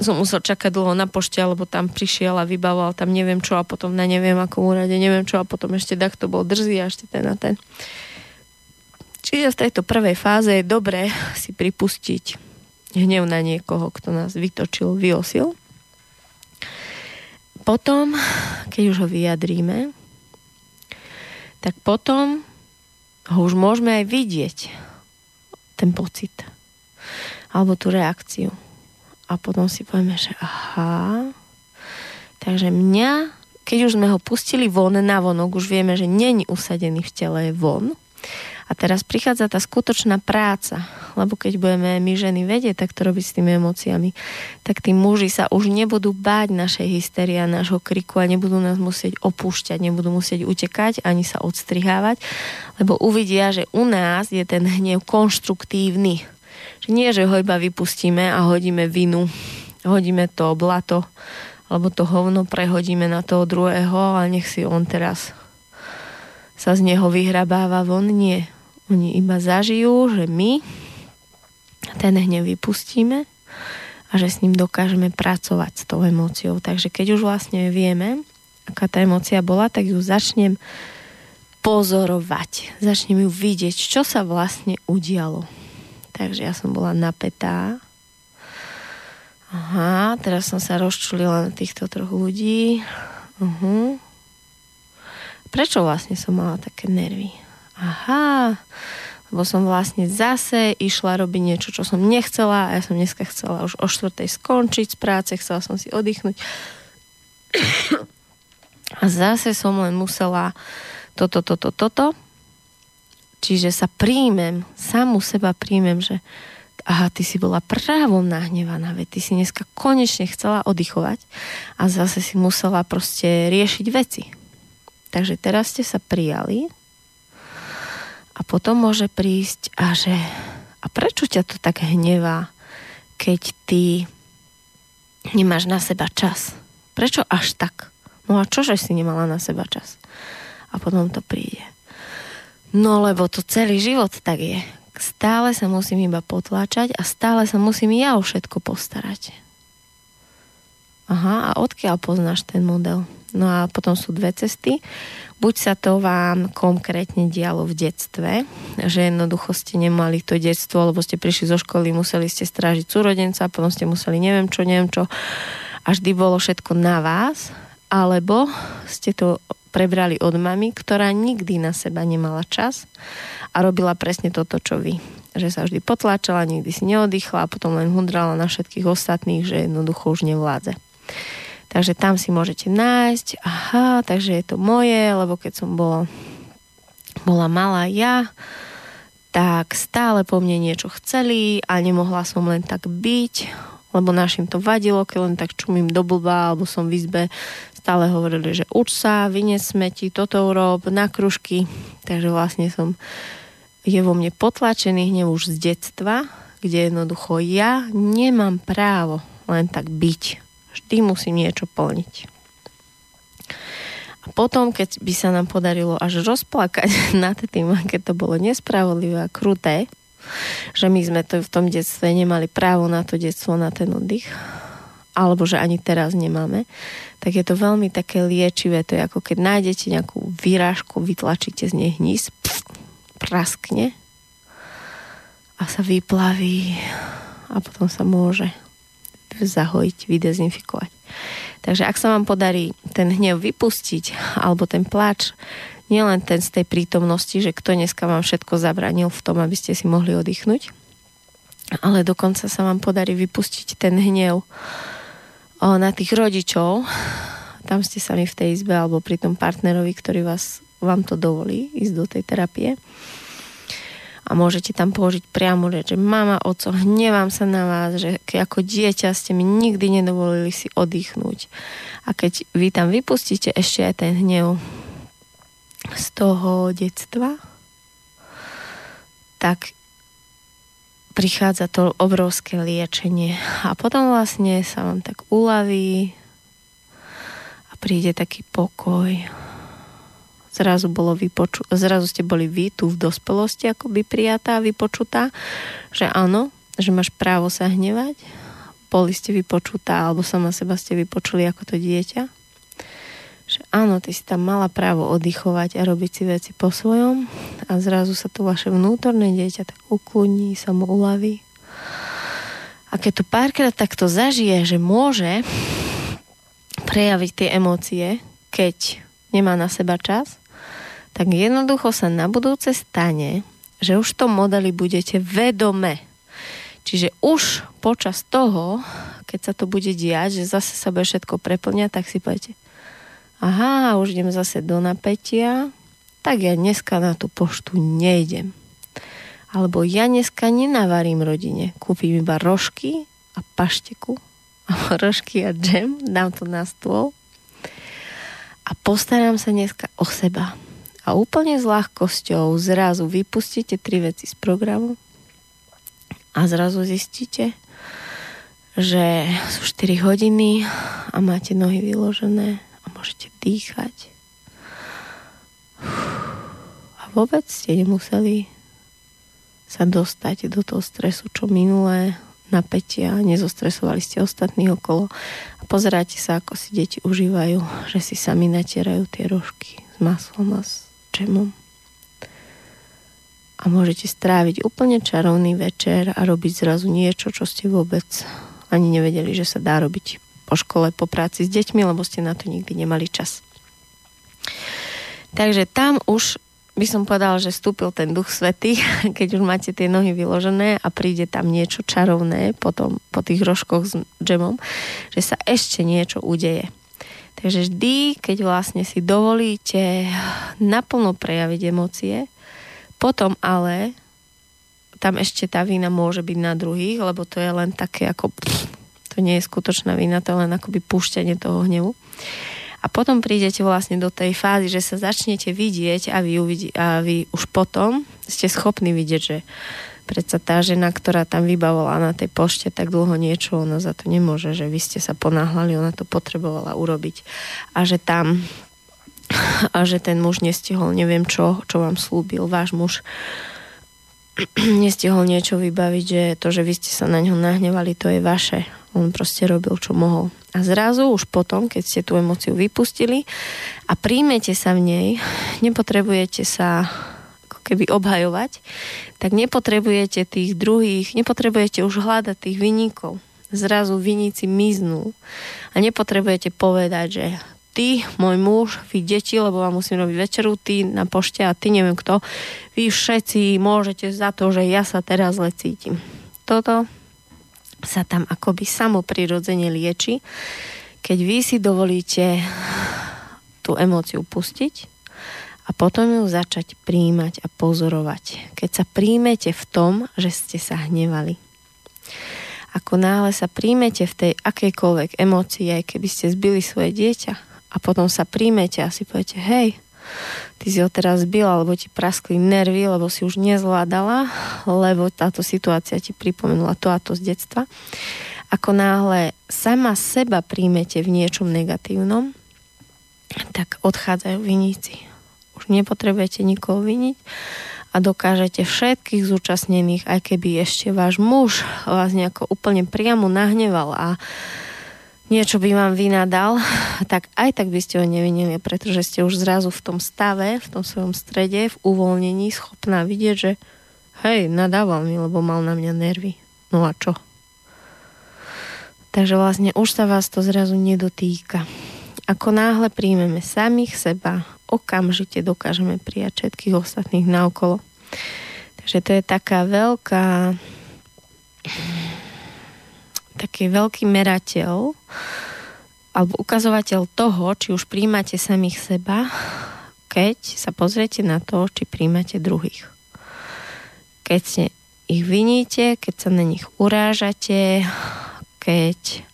som musel čakať dlho na pošte, alebo tam prišiel a vybavoval tam neviem čo a potom na neviem akom úrade, neviem čo a potom ešte tak to bol drzý a ešte ten a ten. Čiže v tejto prvej fáze je dobré si pripustiť hnev na niekoho, kto nás vytočil, vyosil. Potom, keď už ho vyjadríme, tak potom ho už môžeme aj vidieť, ten pocit. alebo tú reakciu. A potom si povieme, že aha, takže mňa, keď už sme ho pustili von na vonok, už vieme, že není usadený v tele, je von, a teraz prichádza tá skutočná práca, lebo keď budeme my ženy vedieť, tak to robiť s tými emóciami, tak tí muži sa už nebudú báť našej hysterie a nášho kriku a nebudú nás musieť opúšťať, nebudú musieť utekať ani sa odstrihávať, lebo uvidia, že u nás je ten hnev konštruktívny. Že nie, že ho iba vypustíme a hodíme vinu, hodíme to blato, alebo to hovno prehodíme na toho druhého a nech si on teraz sa z neho vyhrabáva von. Nie. Oni iba zažijú, že my ten hnev vypustíme a že s ním dokážeme pracovať s tou emóciou. Takže keď už vlastne vieme, aká tá emócia bola, tak ju začnem pozorovať. Začnem ju vidieť, čo sa vlastne udialo. Takže ja som bola napätá. Aha, teraz som sa rozčulila na týchto troch ľudí. Uh-huh. Prečo vlastne som mala také nervy? Aha, lebo som vlastne zase išla robiť niečo, čo som nechcela a ja som dneska chcela už o štvrtej skončiť z práce, chcela som si oddychnúť. A zase som len musela toto, toto, toto. Čiže sa príjmem, samu seba príjmem, že aha, ty si bola právom nahnevaná, veď ty si dneska konečne chcela oddychovať a zase si musela proste riešiť veci. Takže teraz ste sa prijali, a potom môže prísť a že a prečo ťa to tak hnevá, keď ty nemáš na seba čas? Prečo až tak? No a čože si nemala na seba čas? A potom to príde. No lebo to celý život tak je. Stále sa musím iba potláčať a stále sa musím ja o všetko postarať. Aha, a odkiaľ poznáš ten model? No a potom sú dve cesty. Buď sa to vám konkrétne dialo v detstve, že jednoducho ste nemali to detstvo, lebo ste prišli zo školy, museli ste strážiť súrodenca, potom ste museli neviem čo, neviem čo a vždy bolo všetko na vás, alebo ste to prebrali od mamy, ktorá nikdy na seba nemala čas a robila presne toto, čo vy. Že sa vždy potláčala, nikdy si neoddychla a potom len hundrala na všetkých ostatných, že jednoducho už nevládze. Takže tam si môžete nájsť, aha, takže je to moje, lebo keď som bola, bola malá ja, tak stále po mne niečo chceli a nemohla som len tak byť, lebo našim to vadilo, keď len tak čumím do blba, alebo som v izbe, stále hovorili, že uč sa, vynes smeti, toto urob, na kružky. Takže vlastne som, je vo mne potlačený hnev už z detstva, kde jednoducho ja nemám právo len tak byť Vždy musím niečo plniť. A potom, keď by sa nám podarilo až rozplakať nad tým, keď to bolo nespravodlivé a kruté, že my sme to v tom detstve nemali právo na to detstvo, na ten oddych, alebo že ani teraz nemáme, tak je to veľmi také liečivé. To je ako keď nájdete nejakú výrážku, vytlačíte z nej hníz, praskne a sa vyplaví a potom sa môže zahojiť, vydezinfikovať. Takže ak sa vám podarí ten hnev vypustiť, alebo ten plač, nielen ten z tej prítomnosti, že kto dneska vám všetko zabranil v tom, aby ste si mohli oddychnúť, ale dokonca sa vám podarí vypustiť ten hnev na tých rodičov, tam ste sami v tej izbe alebo pri tom partnerovi, ktorý vás, vám to dovolí ísť do tej terapie a môžete tam položiť priamo reč, že mama, oco, hnevám sa na vás, že ako dieťa ste mi nikdy nedovolili si oddychnúť. A keď vy tam vypustíte ešte aj ten hnev z toho detstva, tak prichádza to obrovské liečenie. A potom vlastne sa vám tak uľaví a príde taký pokoj zrazu, bolo vypoču- zrazu ste boli vy tu v dospelosti akoby prijatá, vypočutá, že áno, že máš právo sa hnevať, boli ste vypočutá, alebo sama seba ste vypočuli ako to dieťa, že áno, ty si tam mala právo oddychovať a robiť si veci po svojom a zrazu sa to vaše vnútorné dieťa tak ukludní, sa mu uľaví. A keď to párkrát takto zažije, že môže prejaviť tie emócie, keď nemá na seba čas, tak jednoducho sa na budúce stane, že už to modeli budete vedome. Čiže už počas toho, keď sa to bude diať, že zase sa bude všetko preplňať, tak si poviete, aha, už idem zase do napätia, tak ja dneska na tú poštu nejdem. Alebo ja dneska nenavarím rodine, kúpim iba rožky a pašteku, a rožky a džem, dám to na stôl a postaram sa dneska o seba. A úplne s ľahkosťou zrazu vypustíte tri veci z programu a zrazu zistíte, že sú 4 hodiny a máte nohy vyložené a môžete dýchať. A vôbec ste nemuseli sa dostať do toho stresu, čo minulé napätia, nezostresovali ste ostatní okolo a pozeráte sa, ako si deti užívajú, že si sami natierajú tie rožky s maslom a džemom a môžete stráviť úplne čarovný večer a robiť zrazu niečo, čo ste vôbec ani nevedeli, že sa dá robiť po škole, po práci s deťmi, lebo ste na to nikdy nemali čas. Takže tam už by som povedala, že vstúpil ten duch svety, keď už máte tie nohy vyložené a príde tam niečo čarovné potom, po tých rožkoch s džemom, že sa ešte niečo udeje. Takže vždy, keď vlastne si dovolíte naplno prejaviť emócie, potom ale tam ešte tá vína môže byť na druhých, lebo to je len také ako pff, to nie je skutočná vína, to je len akoby púšťanie toho hnevu. A potom prídete vlastne do tej fázy, že sa začnete vidieť a vy, uvidí, a vy už potom ste schopní vidieť, že predsa tá žena, ktorá tam vybavovala na tej pošte tak dlho niečo, ona za to nemôže, že vy ste sa ponáhľali, ona to potrebovala urobiť. A že tam a že ten muž nestihol neviem čo, čo vám slúbil váš muž nestihol niečo vybaviť, že to, že vy ste sa na ňo nahnevali, to je vaše. On proste robil, čo mohol. A zrazu už potom, keď ste tú emociu vypustili a príjmete sa v nej, nepotrebujete sa keby obhajovať, tak nepotrebujete tých druhých, nepotrebujete už hľadať tých vyníkov. Zrazu viníci miznú a nepotrebujete povedať, že ty, môj muž, vy deti, lebo vám musím robiť večeru, ty na pošte a ty neviem kto, vy všetci môžete za to, že ja sa teraz zle cítim. Toto sa tam akoby samo prirodzene lieči, keď vy si dovolíte tú emóciu pustiť a potom ju začať príjmať a pozorovať. Keď sa príjmete v tom, že ste sa hnevali. Ako náhle sa príjmete v tej akejkoľvek emócii, aj keby ste zbili svoje dieťa, a potom sa príjmete a si poviete, hej, ty si ho teraz zbil, alebo ti praskli nervy, lebo si už nezvládala, lebo táto situácia ti pripomenula to a to z detstva. Ako náhle sama seba príjmete v niečom negatívnom, tak odchádzajú viníci. Už nepotrebujete nikoho viniť a dokážete všetkých zúčastnených, aj keby ešte váš muž vás nejako úplne priamo nahneval a niečo by vám vynadal, tak aj tak by ste ho nevinili, pretože ste už zrazu v tom stave, v tom svojom strede, v uvoľnení schopná vidieť, že hej, nadával mi, lebo mal na mňa nervy. No a čo? Takže vlastne už sa vás to zrazu nedotýka. Ako náhle príjmeme samých seba, okamžite dokážeme prijať všetkých ostatných naokolo. Takže to je taká veľká taký veľký merateľ alebo ukazovateľ toho, či už príjmate samých seba, keď sa pozriete na to, či príjmate druhých. Keď ste ich viníte, keď sa na nich urážate, keď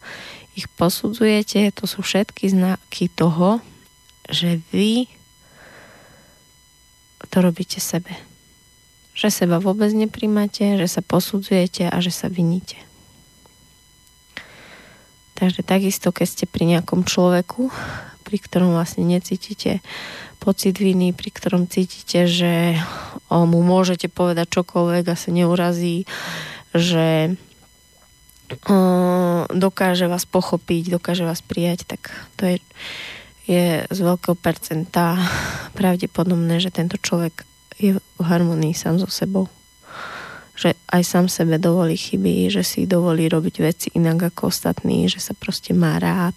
ich posudzujete, to sú všetky znaky toho, že vy to robíte sebe. Že seba vôbec nepríjmate, že sa posudzujete a že sa viníte. Takže takisto, keď ste pri nejakom človeku, pri ktorom vlastne necítite pocit viny, pri ktorom cítite, že mu môžete povedať čokoľvek a sa neurazí, že dokáže vás pochopiť, dokáže vás prijať, tak to je, je z veľkého percenta pravdepodobné, že tento človek je v harmonii sám so sebou že aj sám sebe dovolí chyby, že si dovolí robiť veci inak ako ostatní, že sa proste má rád.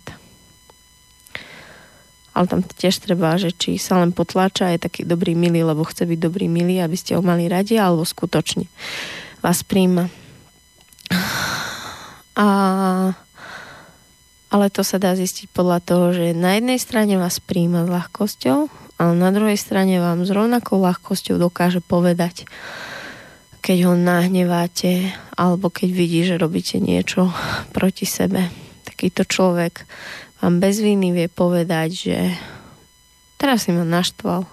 Ale tam tiež treba, že či sa len potláča, je taký dobrý milý, lebo chce byť dobrý milý, aby ste ho mali radi, alebo skutočne vás príjma. A, ale to sa dá zistiť podľa toho, že na jednej strane vás príjma s ľahkosťou, ale na druhej strane vám s rovnakou ľahkosťou dokáže povedať, keď ho nahneváte, alebo keď vidí, že robíte niečo proti sebe. Takýto človek vám bez viny vie povedať, že teraz si ma naštval,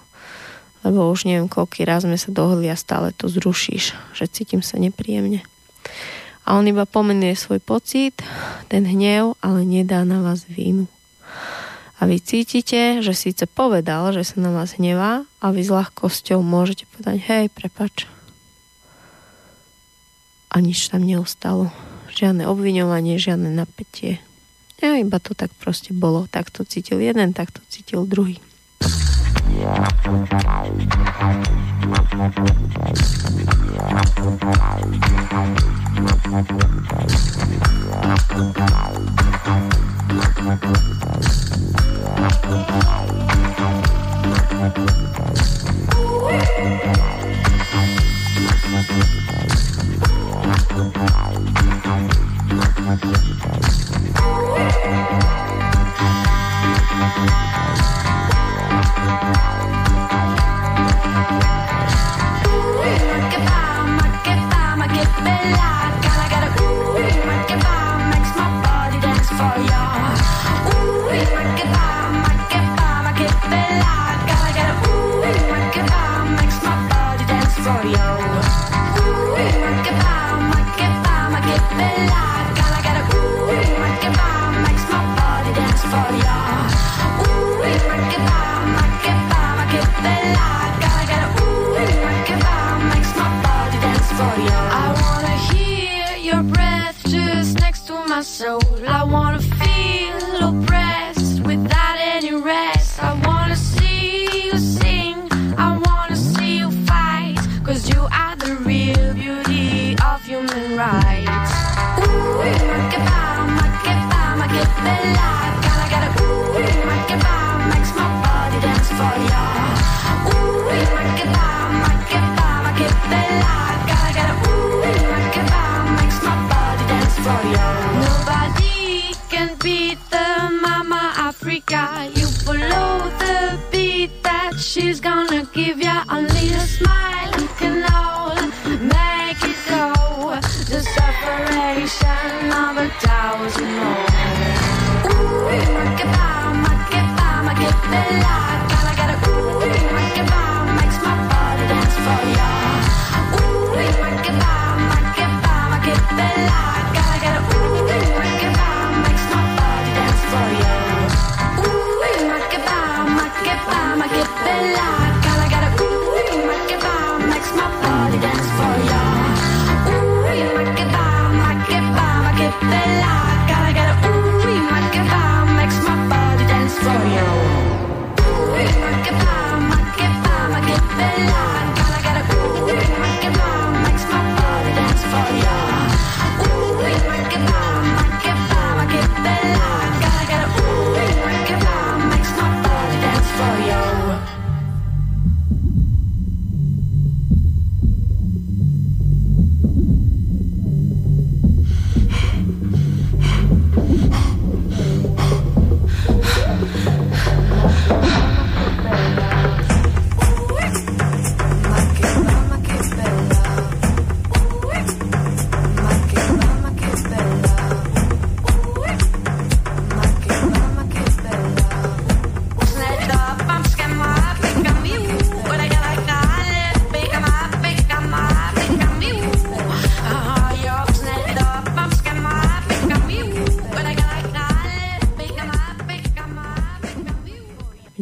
lebo už neviem, koľký raz sme sa dohodli a stále to zrušíš, že cítim sa nepríjemne. A on iba pomenuje svoj pocit, ten hnev, ale nedá na vás vínu. A vy cítite, že síce povedal, že sa na vás hnevá a vy s ľahkosťou môžete povedať, hej, prepač. A nič tam neustalo. Žiadne obviňovanie, žiadne napätie. Ja iba to tak proste bolo. Tak to cítil jeden, tak to cítil druhý. Thank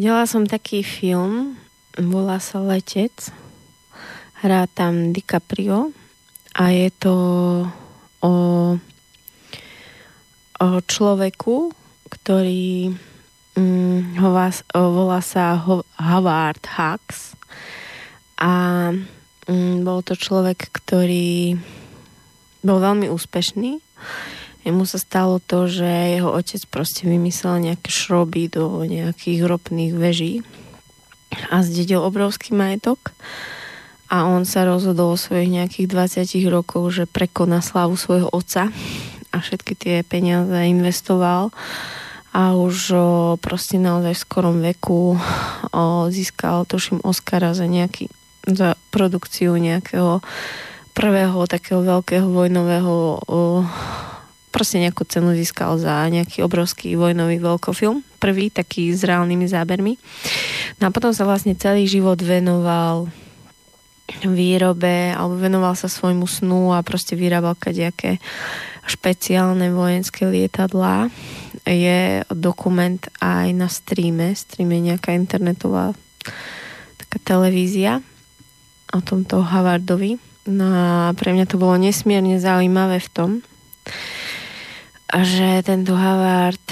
Videla som taký film, volá sa Letec. Hrá tam DiCaprio a je to o, o človeku, ktorý mm, hová, volá sa Howard Hux a mm, bol to človek, ktorý bol veľmi úspešný Jemu sa stalo to, že jeho otec proste vymyslel nejaké šroby do nejakých ropných veží a zdedil obrovský majetok. A on sa rozhodol o svojich nejakých 20 rokov, že prekoná slavu svojho otca a všetky tie peniaze investoval. A už o, proste naozaj v skorom veku o, získal, tuším, Oscara za nejaký za produkciu nejakého prvého takého veľkého vojnového o, proste nejakú cenu získal za nejaký obrovský vojnový veľkofilm. Prvý, taký s reálnymi zábermi. No a potom sa vlastne celý život venoval výrobe alebo venoval sa svojmu snu a proste vyrábal kadejaké špeciálne vojenské lietadlá. Je dokument aj na streame, streame nejaká internetová taká televízia o tomto Havardovi. No a pre mňa to bolo nesmierne zaujímavé v tom, že tento Havard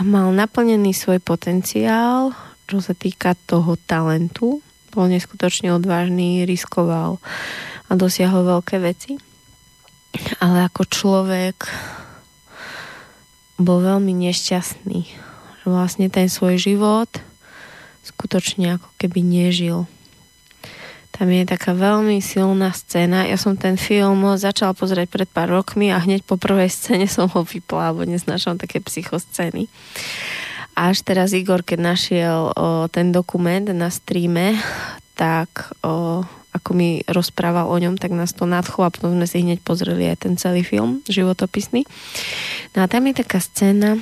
mal naplnený svoj potenciál, čo sa týka toho talentu, bol neskutočne odvážny, riskoval a dosiahol veľké veci. Ale ako človek bol veľmi nešťastný. Vlastne ten svoj život skutočne ako keby nežil. Tam je taká veľmi silná scéna. Ja som ten film začala pozrieť pred pár rokmi a hneď po prvej scéne som ho vypla, lebo neznášam také psychoscény. Až teraz Igor, keď našiel o, ten dokument na streame, tak o, ako mi rozprával o ňom, tak nás to nadchlo a potom sme si hneď pozreli aj ten celý film, životopisný. No a tam je taká scéna,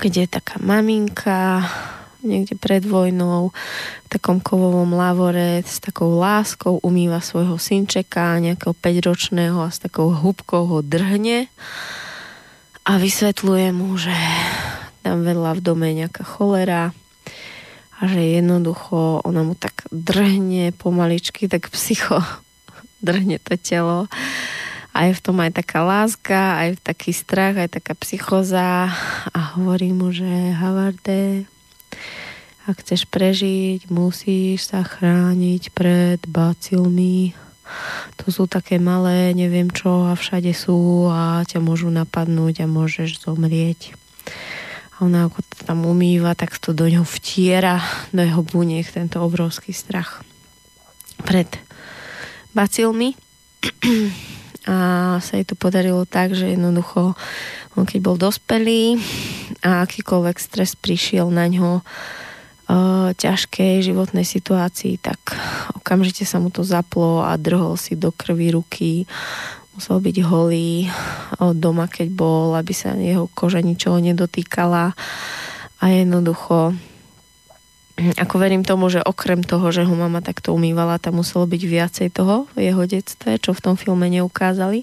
kde je taká maminka, niekde pred vojnou v takom kovovom lavore s takou láskou umýva svojho synčeka, nejakého 5-ročného a s takou hubkou ho drhne a vysvetľuje mu, že tam vedľa v dome nejaká cholera a že jednoducho ona mu tak drhne pomaličky, tak psycho drhne to telo. A je v tom aj taká láska, aj taký strach, aj taká psychoza a hovorí mu, že Havarde, ak chceš prežiť, musíš sa chrániť pred bacilmi. To sú také malé, neviem čo, a všade sú a ťa môžu napadnúť a môžeš zomrieť. A ona ako to tam umýva, tak to do ňoho vtiera, do jeho buniek, tento obrovský strach pred bacilmi. A sa jej to podarilo tak, že jednoducho on keď bol dospelý a akýkoľvek stres prišiel na ňo, ťažkej životnej situácii, tak okamžite sa mu to zaplo a drhol si do krvi ruky. Musel byť holý doma, keď bol, aby sa jeho koža ničoho nedotýkala. A jednoducho ako verím tomu, že okrem toho, že ho mama takto umývala, tam muselo byť viacej toho v jeho detstve, čo v tom filme neukázali.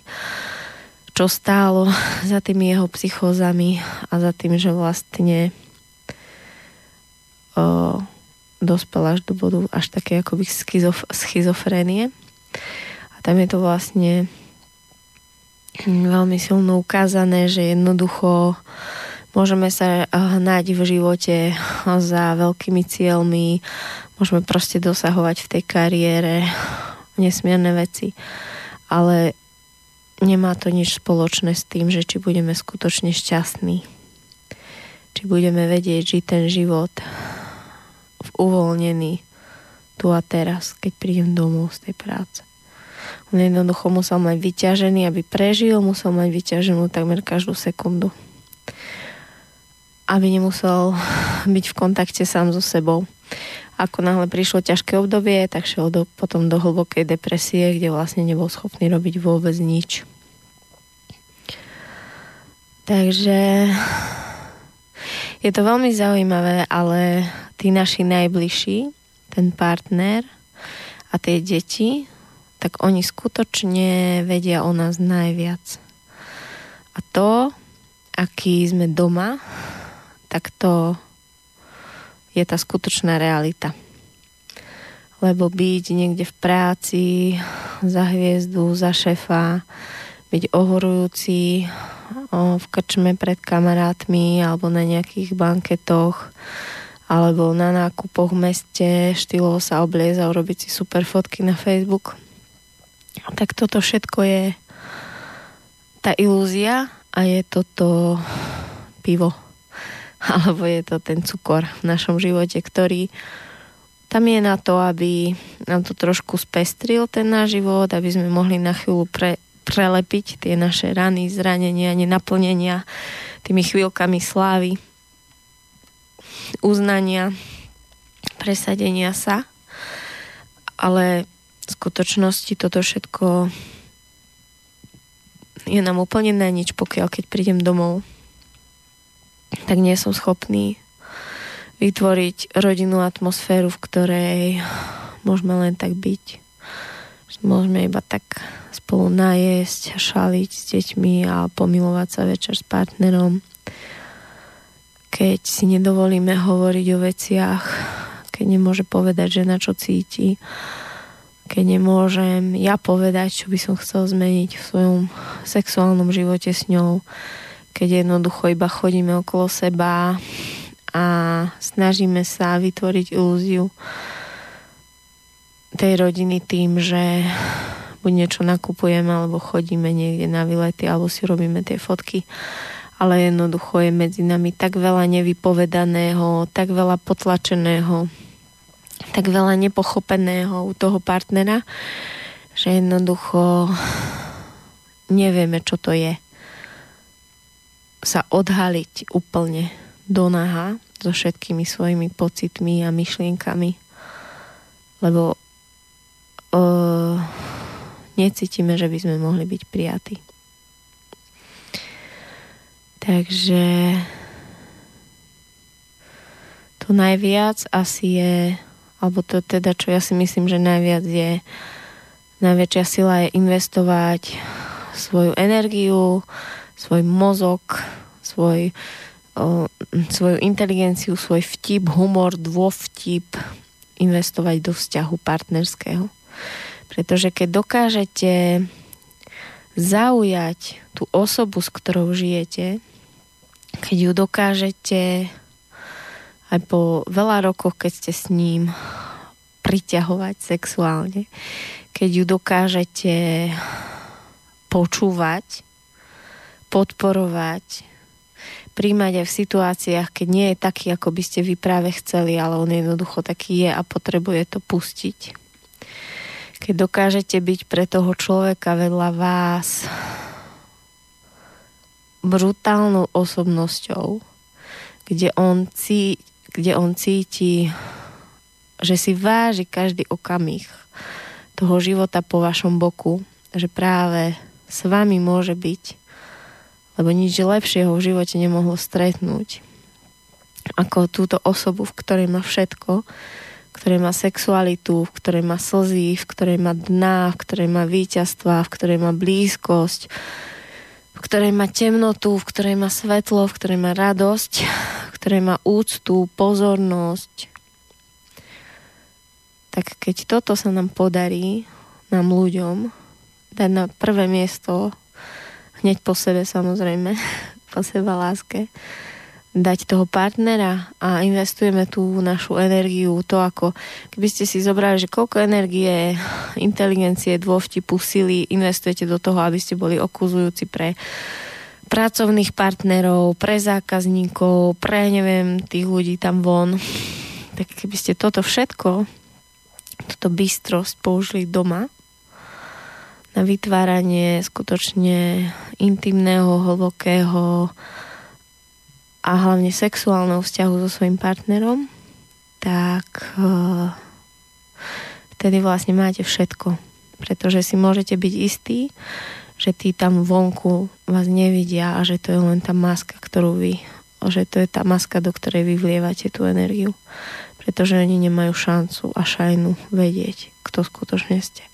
Čo stálo za tými jeho psychózami a za tým, že vlastne o, dospel až do bodu až také akoby schizof, schizofrénie. A tam je to vlastne veľmi silno ukázané, že jednoducho môžeme sa hnať v živote za veľkými cieľmi, môžeme proste dosahovať v tej kariére nesmierne veci, ale nemá to nič spoločné s tým, že či budeme skutočne šťastní, či budeme vedieť žiť ten život uvoľnený tu a teraz, keď prídem domov z tej práce. On jednoducho musel mať vyťažený, aby prežil, musel mať vyťaženú takmer každú sekundu. Aby nemusel byť v kontakte sám so sebou. Ako náhle prišlo ťažké obdobie, tak šiel do, potom do hlbokej depresie, kde vlastne nebol schopný robiť vôbec nič. Takže je to veľmi zaujímavé, ale tí naši najbližší, ten partner a tie deti, tak oni skutočne vedia o nás najviac. A to, aký sme doma, tak to je tá skutočná realita. Lebo byť niekde v práci, za hviezdu, za šefa, byť ohorujúci v krčme pred kamarátmi alebo na nejakých banketoch alebo na nákupoch v meste štýlovo sa oblieza a urobiť si super fotky na Facebook. Tak toto všetko je tá ilúzia a je toto pivo. Alebo je to ten cukor v našom živote, ktorý tam je na to, aby nám to trošku spestril ten náš život, aby sme mohli na chvíľu pre, prelepiť tie naše rany, zranenia, nenaplnenia tými chvíľkami slávy, uznania, presadenia sa. Ale v skutočnosti toto všetko je nám úplne na nič, pokiaľ keď prídem domov, tak nie som schopný vytvoriť rodinnú atmosféru, v ktorej môžeme len tak byť. Môžeme iba tak spolu najesť, šaliť s deťmi a pomilovať sa večer s partnerom. Keď si nedovolíme hovoriť o veciach, keď nemôže povedať, že na čo cíti, keď nemôžem ja povedať, čo by som chcel zmeniť v svojom sexuálnom živote s ňou, keď jednoducho iba chodíme okolo seba a snažíme sa vytvoriť ilúziu tej rodiny tým, že buď niečo nakupujeme, alebo chodíme niekde na výlety, alebo si robíme tie fotky. Ale jednoducho je medzi nami tak veľa nevypovedaného, tak veľa potlačeného, tak veľa nepochopeného u toho partnera, že jednoducho nevieme, čo to je. Sa odhaliť úplne do naha so všetkými svojimi pocitmi a myšlienkami. Lebo uh, necítime, že by sme mohli byť prijatí. Takže to najviac asi je alebo to teda, čo ja si myslím, že najviac je, najväčšia sila je investovať svoju energiu, svoj mozog, svoj, o, svoju inteligenciu, svoj vtip, humor, dôvtip investovať do vzťahu partnerského. Pretože keď dokážete zaujať tú osobu, s ktorou žijete, keď ju dokážete aj po veľa rokoch, keď ste s ním priťahovať sexuálne, keď ju dokážete počúvať, podporovať, príjmať aj v situáciách, keď nie je taký, ako by ste vy práve chceli, ale on jednoducho taký je a potrebuje to pustiť. Keď dokážete byť pre toho človeka vedľa vás brutálnou osobnosťou, kde on cíti kde on cíti, že si váži každý okamih toho života po vašom boku, že práve s vami môže byť, lebo nič lepšieho v živote nemohlo stretnúť ako túto osobu, v ktorej má všetko, v ktorej má sexualitu, v ktorej má slzy, v ktorej má dna, v ktorej má víťazstva, v ktorej má blízkosť, v ktorej má temnotu, v ktorej má svetlo, v ktorej má radosť ktoré má úctu, pozornosť, tak keď toto sa nám podarí, nám ľuďom, dať na prvé miesto, hneď po sebe samozrejme, po seba láske, dať toho partnera a investujeme tú našu energiu, to ako keby ste si zobrali, že koľko energie, inteligencie, dôvtipu, sily investujete do toho, aby ste boli okuzujúci pre pracovných partnerov, pre zákazníkov, pre neviem, tých ľudí tam von. Tak keby ste toto všetko, toto bystrosť použili doma na vytváranie skutočne intimného, hlbokého a hlavne sexuálneho vzťahu so svojim partnerom, tak uh, vtedy vlastne máte všetko. Pretože si môžete byť istí, že tí tam vonku vás nevidia a že to je len tá maska, ktorú vy, že to je tá maska, do ktorej vy vlievate tú energiu. Pretože oni nemajú šancu a šajnu vedieť, kto skutočne ste.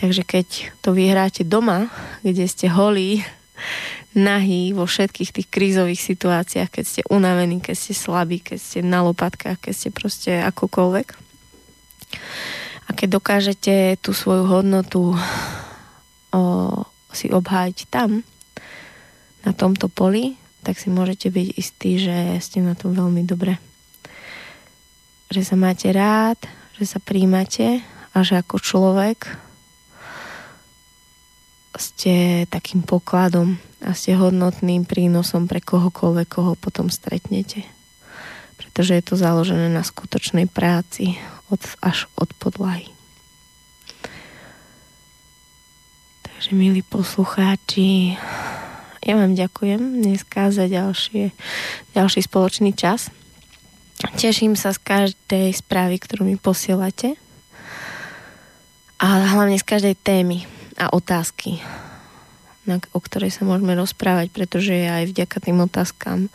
Takže keď to vyhráte doma, kde ste holí, nahý vo všetkých tých krízových situáciách, keď ste unavení, keď ste slabí, keď ste na lopatkách, keď ste proste akokoľvek. A keď dokážete tú svoju hodnotu o, si obhájiť tam, na tomto poli, tak si môžete byť istí, že ste na tom veľmi dobre. Že sa máte rád, že sa príjmate a že ako človek ste takým pokladom a ste hodnotným prínosom pre kohokoľvek, koho potom stretnete. Pretože je to založené na skutočnej práci od, až od podlahy. Takže milí poslucháči, ja vám ďakujem dneska za ďalšie, ďalší spoločný čas. Teším sa z každej správy, ktorú mi posielate. A hlavne z každej témy a otázky, na, o ktorej sa môžeme rozprávať, pretože ja aj vďaka tým otázkam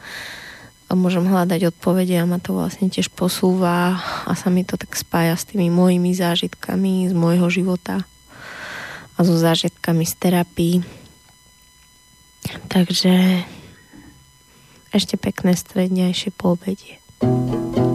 môžem hľadať odpovede a ma to vlastne tiež posúva a sa mi to tak spája s tými mojimi zážitkami z môjho života a so zážitkami z terapii. Takže ešte pekné strednejšie poobedie. thank you